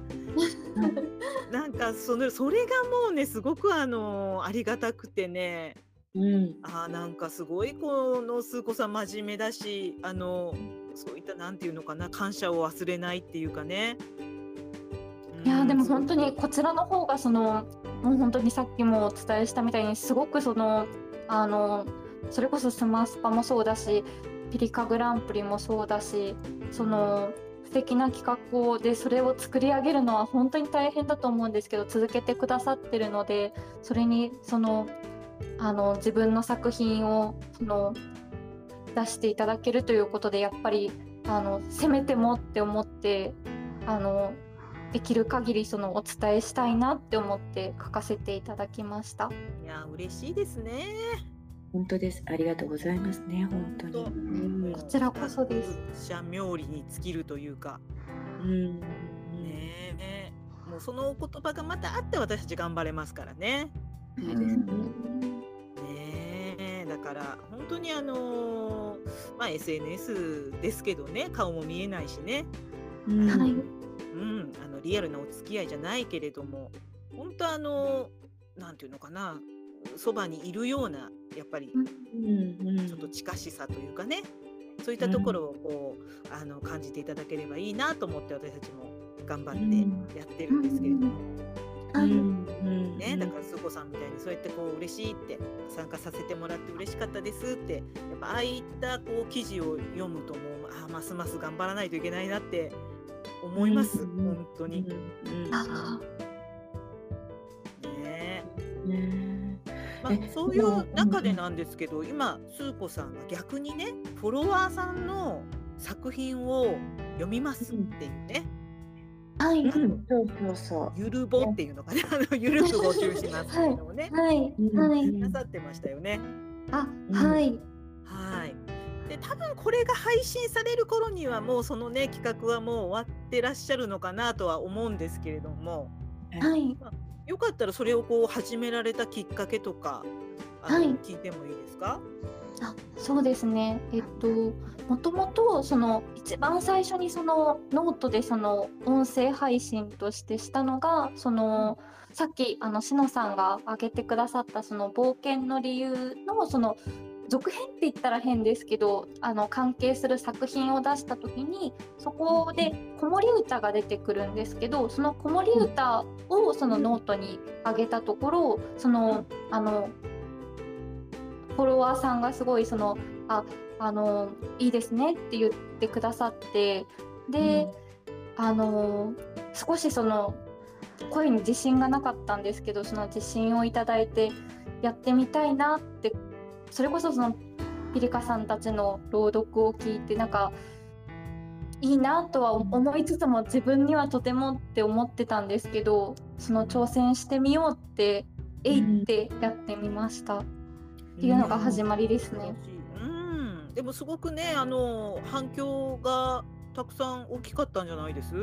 なんかそのそれがもうねすごくあのありがたくてねうん。あーなんかすごいこのスー子さん真面目だしあのそういったなんていうのかな感謝を忘れないっていうかね。いやうん。でも本当にこちらの方がそのもう本当にさっきもお伝えしたみたいにすごくそのあのそれこそスマスパもそうだしピリカグランプリもそうだしその素敵な企画をでそれを作り上げるのは本当に大変だと思うんですけど続けてくださってるのでそれにそのあの自分の作品をその出していただけるということでやっぱりあのせめてもって思ってあのできる限りそのお伝えしたいなって思って書かせていただきました。いや嬉しいですね。本当です。ありがとうございますね。本当に。うんこちらこそです。社妙理に尽きるというか。うん。ねえもうそのお言葉がまたあって私たち頑張れますからね。そうですね。ねえだから本当にあのまあ SNS ですけどね顔も見えないしね、うん。はい、うん、あのリアルなお付き合いじゃないけれども本当あのなんていうのかなそばにいるようなやっぱりうん。うんちょっと近しさというかねそういったところをこう、あの感じていただければいいなと思って私たちも頑張ってやってるんですけれども。はい、うんね、だからすこさんみたいにそうやってこう嬉しいって参加させてもらって嬉しかったですってやっぱああいったこう記事を読むともうああますます頑張らないといけないなって思います、うん本当に。ねうん。あえね。まあえ、そういう中でなんですけど今スー子さんが逆にねフォロワーさんの作品を読みますっていうね、はい、うん。そうそうそう。ゆるぼっていうのかな。あのゆるく募集しますっていうのをね、はい、うんはい、なさってましたよね。あ、うん。はい、はい。で多分これが配信される頃にはもうそのね企画はもう終わってらっしゃるのかなとは思うんですけれども。はい、よかったらそれをこう始められたきっかけとかあの、はい。聞いてもいいですか？あ、そうですね。えっと、もともとその一番最初にそのノートでその音声配信としてしたのがそのさっきあのしのさんが挙げてくださったその冒険の理由のその続編って言ったら変ですけどあの関係する作品を出した時にそこで子守歌が出てくるんですけどその子守歌をそのノートに上げたところそのあのフォロワーさんがすごいそのああのいいですねって言ってくださってで、あの少しその声に自信がなかったんですけどその自信をいただいてやってみたいなってそれこそそのピリカさんたちの朗読を聞いてなんかいいなとは思いつつも自分にはとてもって思ってたんですけどその挑戦してみようってえいってやってみました。っていうのが始まりですね。うん、でもすごくねあの反響がたくさん大きかったんじゃないです？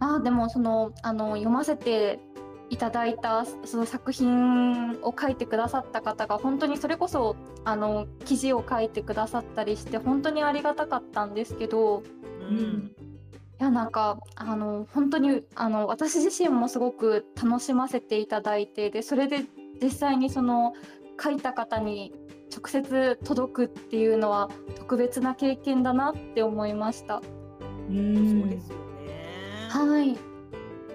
あーでもそのあの読ませていただいたその作品を書いてくださった方が本当にそれこそあの記事を書いてくださったりして本当にありがたかったんですけど、うん、いやなんかあの本当にあの私自身もすごく楽しませていただいてでそれで実際にその書いた方に直接届くっていうのは特別な経験だなって思いました。うんそうですよね。はい。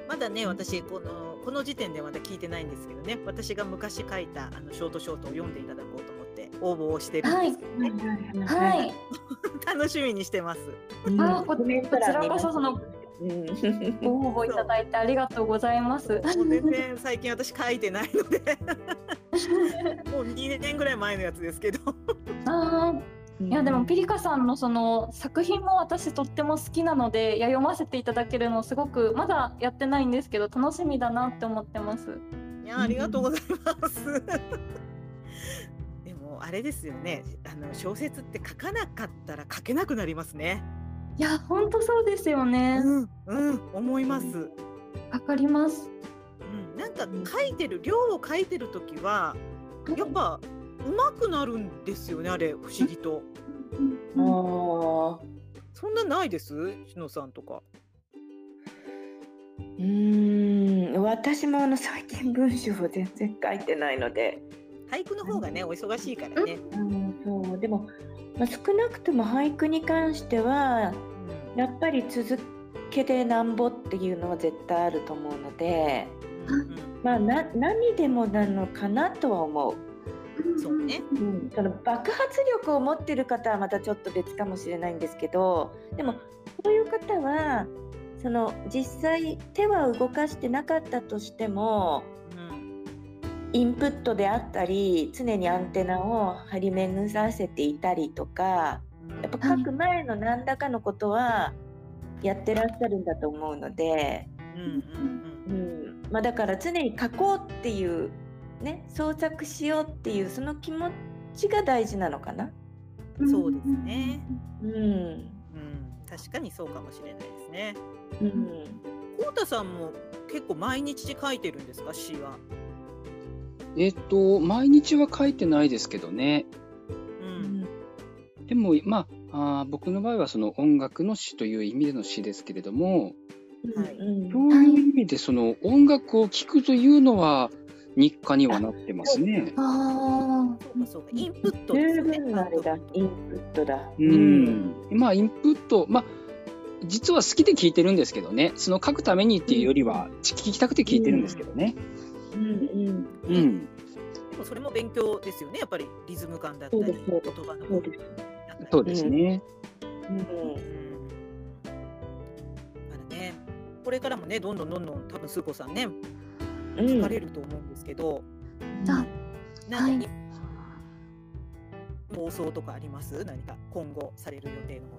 まだね私このこの時点でまだ聞いてないんですけどね私が昔書いたあのショートショートを読んでいただこうと思って応募をしてるんですけどね。はい。はい、楽しみにしてます。あこちらこそそのご応募いただいてありがとうございます。全然最近私書いてないのでもう2年ぐらい前のやつですけどあいやでもピリカさんのその作品も私とっても好きなのでいや読ませていただけるのすごくまだやってないんですけど楽しみだなって思ってます。いやありがとうございます。でもあれですよねあの小説って書かなかったら書けなくなりますね。いや本当そうですよね。うん、うん、思います。わかります。うん、なんか書いてる量を書いてる時はやっぱ上手くなるんですよねあれ不思議と。ああ。そんなないです？しのさんとか。うん私もあの最近文章を全然書いてないので俳句の方がねお忙しいからね。うん、そうでもまあ、少なくとも俳句に関してはやっぱり続けてなんぼっていうのは絶対あると思うので、まあ、な何でもなのかなとは思う。そうね、うん、その爆発力を持ってる方はまたちょっと別かもしれないんですけどでもそういう方はその実際手は動かしてなかったとしてもインプットであったり常にアンテナを張り巡らせていたりとかやっぱ書く前の何らかのことはやってらっしゃるんだと思うので、うんまだから常に書こうっていうね創作しようっていうその気持ちが大事なのかな？そうですね。うん、うん、確かにそうかもしれないですね。うん。こうたさんも結構毎日書いてるんですか？詩は。えっと、毎日は書いてないですけどね。うん。でも、まあ、あ僕の場合はその音楽の詩という意味での詩ですけれども、はい、そういう意味でその音楽を聴くというのは日課にはなってますね。ああ、そうかそうか。インプットですね。インプットだ。うん。まあインプット、まあ実は好きで聞いてるんですけどね。その書くためにっていうよりは聞きたくて聞いてるんですけどね。うんうんうんうん。でもそれも勉強ですよね。やっぱりリズム感だったり言葉のそうですそうですね。うん。うん、だからね、これからもね、どんどんどんどん多分スー子さんね、書かれると思うんですけど、うん、あ、何、はい、放送とかあります？何か今後される予定のもの。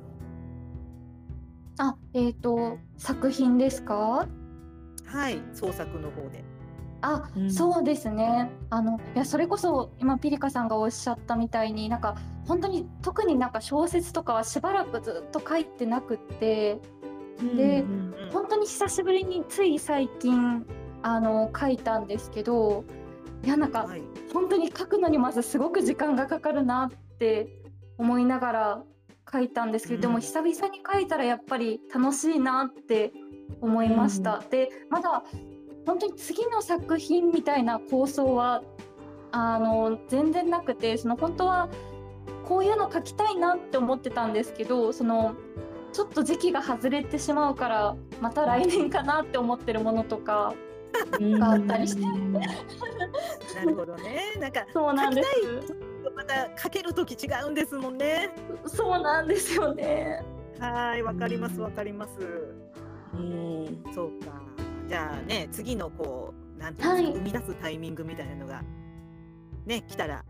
あ、えっ、ー、と作品ですか？はい、創作の方で。あ、うん、そうですね。あのいやそれこそ今ピリカさんがおっしゃったみたいになんか本当に特になんか小説とかはしばらくずっと書いてなくって、で、うんうん、本当に久しぶりについ最近あの書いたんですけど、いやなんか、はい、本当に書くのにまずすごく時間がかかるなって思いながら書いたんですけど、うん、でも久々に書いたらやっぱり楽しいなって思いました。うん、でまだ本当に次の作品みたいな構想はあの全然なくてその本当はこういうの書きたいなって思ってたんですけどそのちょっと時期が外れてしまうからまた来年かなって思ってるものとかがあったりして。なるほどね。なんかそうなんです。また書ける時違うんですもんね。そうなんですよね。はいわかりますわかります。うんそうか。じゃあね次のこうなんていうか、はい、生み出すタイミングみたいなのがね来たら。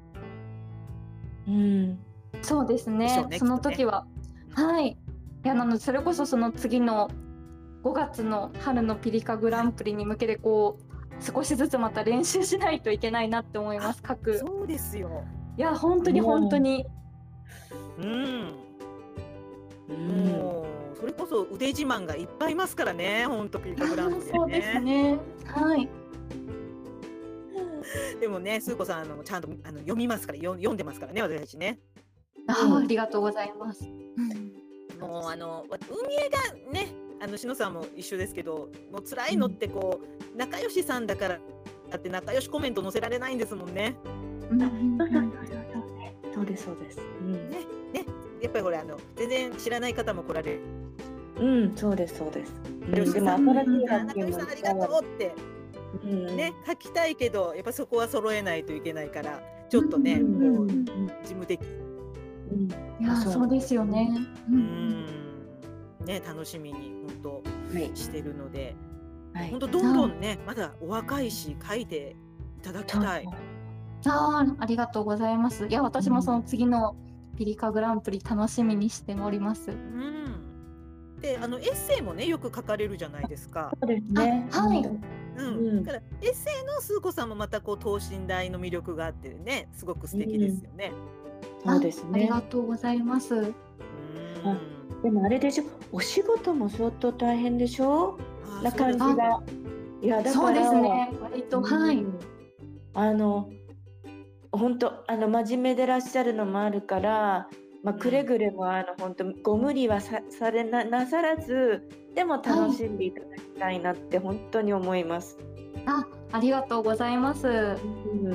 うん。そうですね、ね、その時は、ね、はい。いやなのそれこそその次の5月の春のピリカグランプリに向けてこう少しずつまた練習しないといけないなって思います各そうですよいや本当に本当にうん、うん、もうそれこそ腕自慢がいっぱいいますからね、本当ピートグランプリ、ね、そうですね。はい。でもね、スー子さんあのちゃんとあの読みますから読読んでますからね私たちね。あありがとうございます。もうあの運営がねあの篠さんも一緒ですけどもう辛いのってこう、仲良しさんだからだって仲良しコメント載せられないんですもんね。そうですそうです。うん、ねねやっぱりこれあの全然知らない方も来られる。うんそうですそうです。仲良しさん、仲良しさんありがとうって。うん、ね書きたいけどやっぱそこは揃えないといけないからちょっとね、うん、事務的。うん、いやそうですよね。うん、ね楽しみに本当してるので、はい、本当どんどんねまだお若いし書いていただきたい。あありがとうございます。いや私もその次のピリカグランプリ楽しみにしております。うん。であのエッセイもねよく書かれるじゃないですか。そうですね。はい。うん。だからエッセイのスー子さんもまたこう等身大の魅力があってねすごく素敵ですよね。うん、そうですねあ。りがとうございます。うん。でもあれでしょ？お仕事も相当大変でしょ？な感じが。いやだからそうですね割と、はい。あの本当あの真面目でらっしゃるのもあるから、まあ、くれぐれもあの本当ご無理はさされななさらずでも楽しんでいただきたいなって本当に思います。あありがとうございます。うん、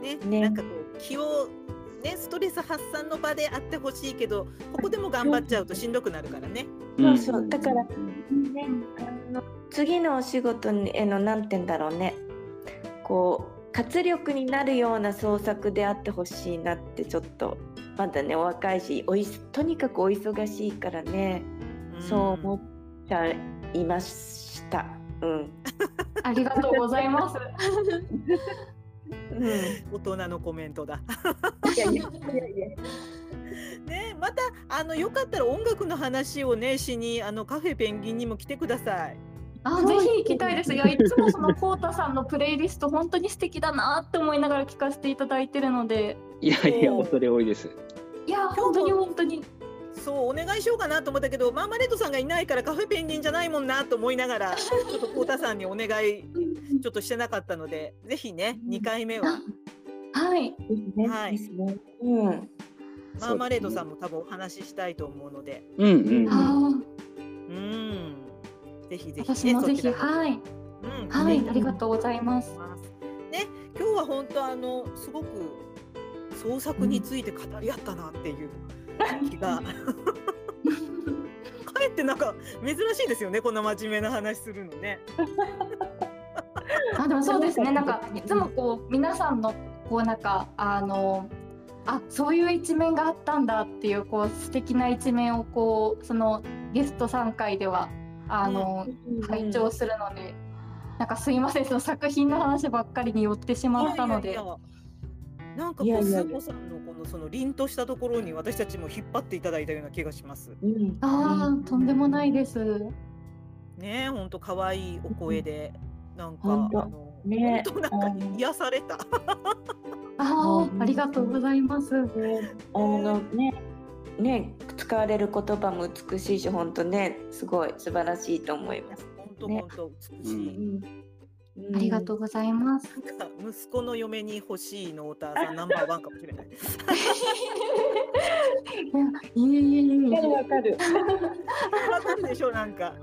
ねねなんかこう気をね、ストレス発散の場であってほしいけどここでも頑張っちゃうとしんどくなるからね。そうそうだから、ね、あの次のお仕事への何て言うんだろうねこう活力になるような創作であってほしいなってちょっとまだねお若いしおいとにかくお忙しいからね、うん、そう思っちゃいました。うん、ありがとうございます。うん、大人のコメントだ。いやいやいやいや。ね、またあのよかったら音楽の話をねしにあのカフェペンギンにも来てください。あぜひ行きたいです。いやいつもそのコウタさんのプレイリスト本当に素敵だなって思いながら聞かせていただいてるので。いやいや恐れ多いです。いや本当に本当に。そうお願いしようかなと思ったけどマーマレードさんがいないからカフェペンギンじゃないもんなと思いながら ちょっとコウタさんにお願いちょっとしてなかったのでぜひね2回目は。はい。はい。うん。マーマレードさんも多分お話ししたいと思うので。うんうん。うん。ぜひぜひ、ね、私もぜひはい、うん、はい、ありがとうございます。ね、今日は本当あのすごく創作について語り合ったなっていう気が。かえってなんか珍しいですよねこんな真面目な話するのね。あでもそうですねなんかいつもこう皆さんのこうなんかあのあそういう一面があったんだっていうこう素敵な一面をこうそのゲスト3回ではあの、拝聴するので、なんかすいませんその作品の話ばっかりに寄ってしまったので。いやいやなんかこうスー子さんのこのその凛としたところに私たちも引っ張っていただいたような気がします。うん、ああとんでもないです。ね本当可愛いお声で、なんかあのね本当なんか癒された。ああありがとうございます。あのねね使われる言葉も美しいし本当ねすごい素晴らしいと思います。本当、ね、本当美しい、うんありがとうございます。息子の嫁に欲しいノーターさん ナンバーワンかもしれない。いえいえいえ。わかる。わかるでしょなんか。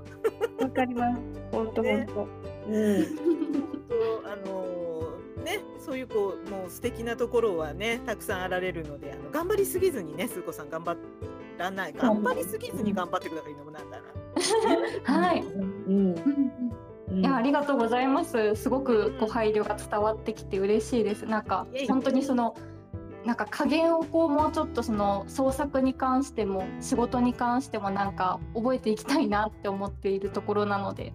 わかります。本当本当。うん。あのね、そういうこうもう素敵なところはねたくさんあられるのであの頑張りすぎずにねスー子さん頑張らない頑張りすぎずに頑張ってくださいのもなんだな。はい、うんいやありがとうございます。すごくご配慮が伝わってきて嬉しいです。なんか本当にそのなんか加減をこうもうちょっとその創作に関しても仕事に関してもなんか覚えていきたいなって思っているところなので、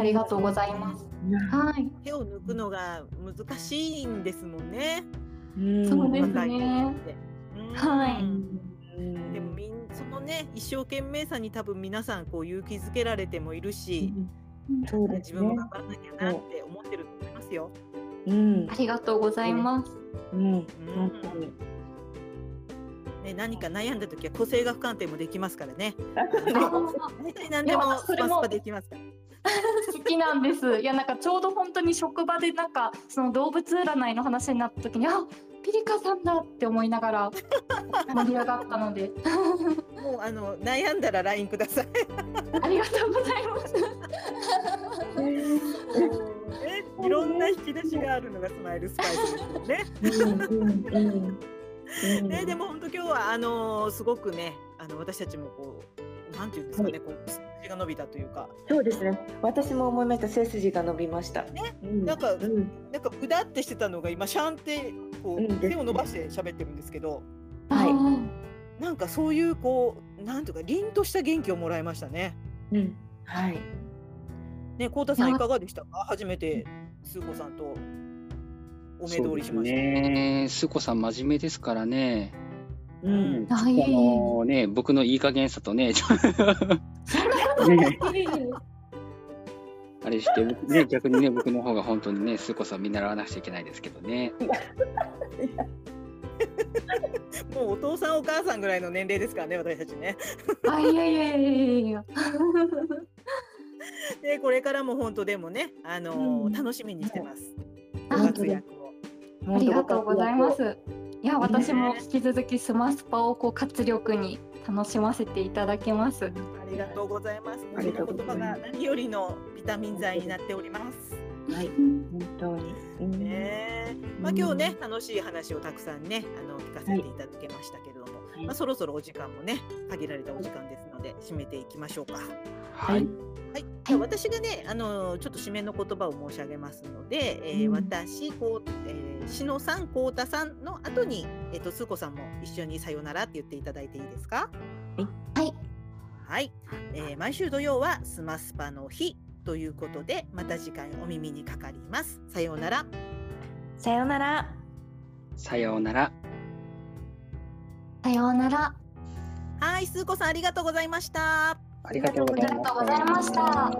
ありがとうございます。はい。手を抜くのが難しいんですもんね。そうですね。はい。でもみんそのね一生懸命さに多分皆さんこう勇気づけられてもいるし、うんね、自分も頑張らなきゃなって思ってると思いますよ。うん、ありがとうございます。うん、うん、ね、何か悩んだ時は個性学鑑定もできますからね。大体何でもスパスパできますから。好ききなんです。いやなんかちょうど本当に職場でなんかその動物占いの話になった時にあピリカさんだって思いながら 盛り上がったのでもうあの悩んだら LINE ください。ありがとうございます。ね、いろんな引き出しがあるのがスマイルスパイスですよね。うんうんうんね、でも本当今日はあのーすごくね、あの私たちもこうなんていうんですかね、こう数字が伸びたというか、そうですね。私も思いました。背筋が伸びました。ねうん、なんかうん、なんかうだってしてたのが今シャンってこうんう手を伸ばして喋ってるんですけど、はいなんかそういうこうなんとか凛とした元気をもらいましたね。うん、はい。ね、こうたさんいかがでしたか？初めてスー子さんとお目通りしました。ね。スーコさん真面目ですからね。うん、あのね、僕のいい加減さとね、ちょねあれして、僕ね、逆にね、僕の方が本当にね、スーコさん見習わなくちゃいけないですけどね。もうお父さんお母さんぐらいの年齢ですからね、私たちね。あいやいやいやいやいや。でこれからも本当でもね、あのーうん楽しみにしてます。あご活躍を。ありがとうございま。す。いや私もね引き続きスマスパをこう活力に楽しませていただきます。ありがとうございます。ありがとうございます何よりのビタミン剤になっております。はい、本当に。うんねえまあ今日ね楽しい話をたくさんねあの聞かせていただけましたけれども、はいまあそろそろお時間もね限られたお時間ですので締めていきましょうか。はい。はい、じゃあ私がね、あのちょっと締めの言葉を申し上げますので、えーうん私、こう、えー、しのさん、こうたさんの後に、えっ、と、すーこさんも一緒にさよならって言っていただいていいですか？はい。はい、えー毎週土曜はスマスパの日ということで、また次回お耳にかかります。さようなら。さようなら。さようなら。さようなら。はい、すーこさんありがとうございました。ありがとうございました。あ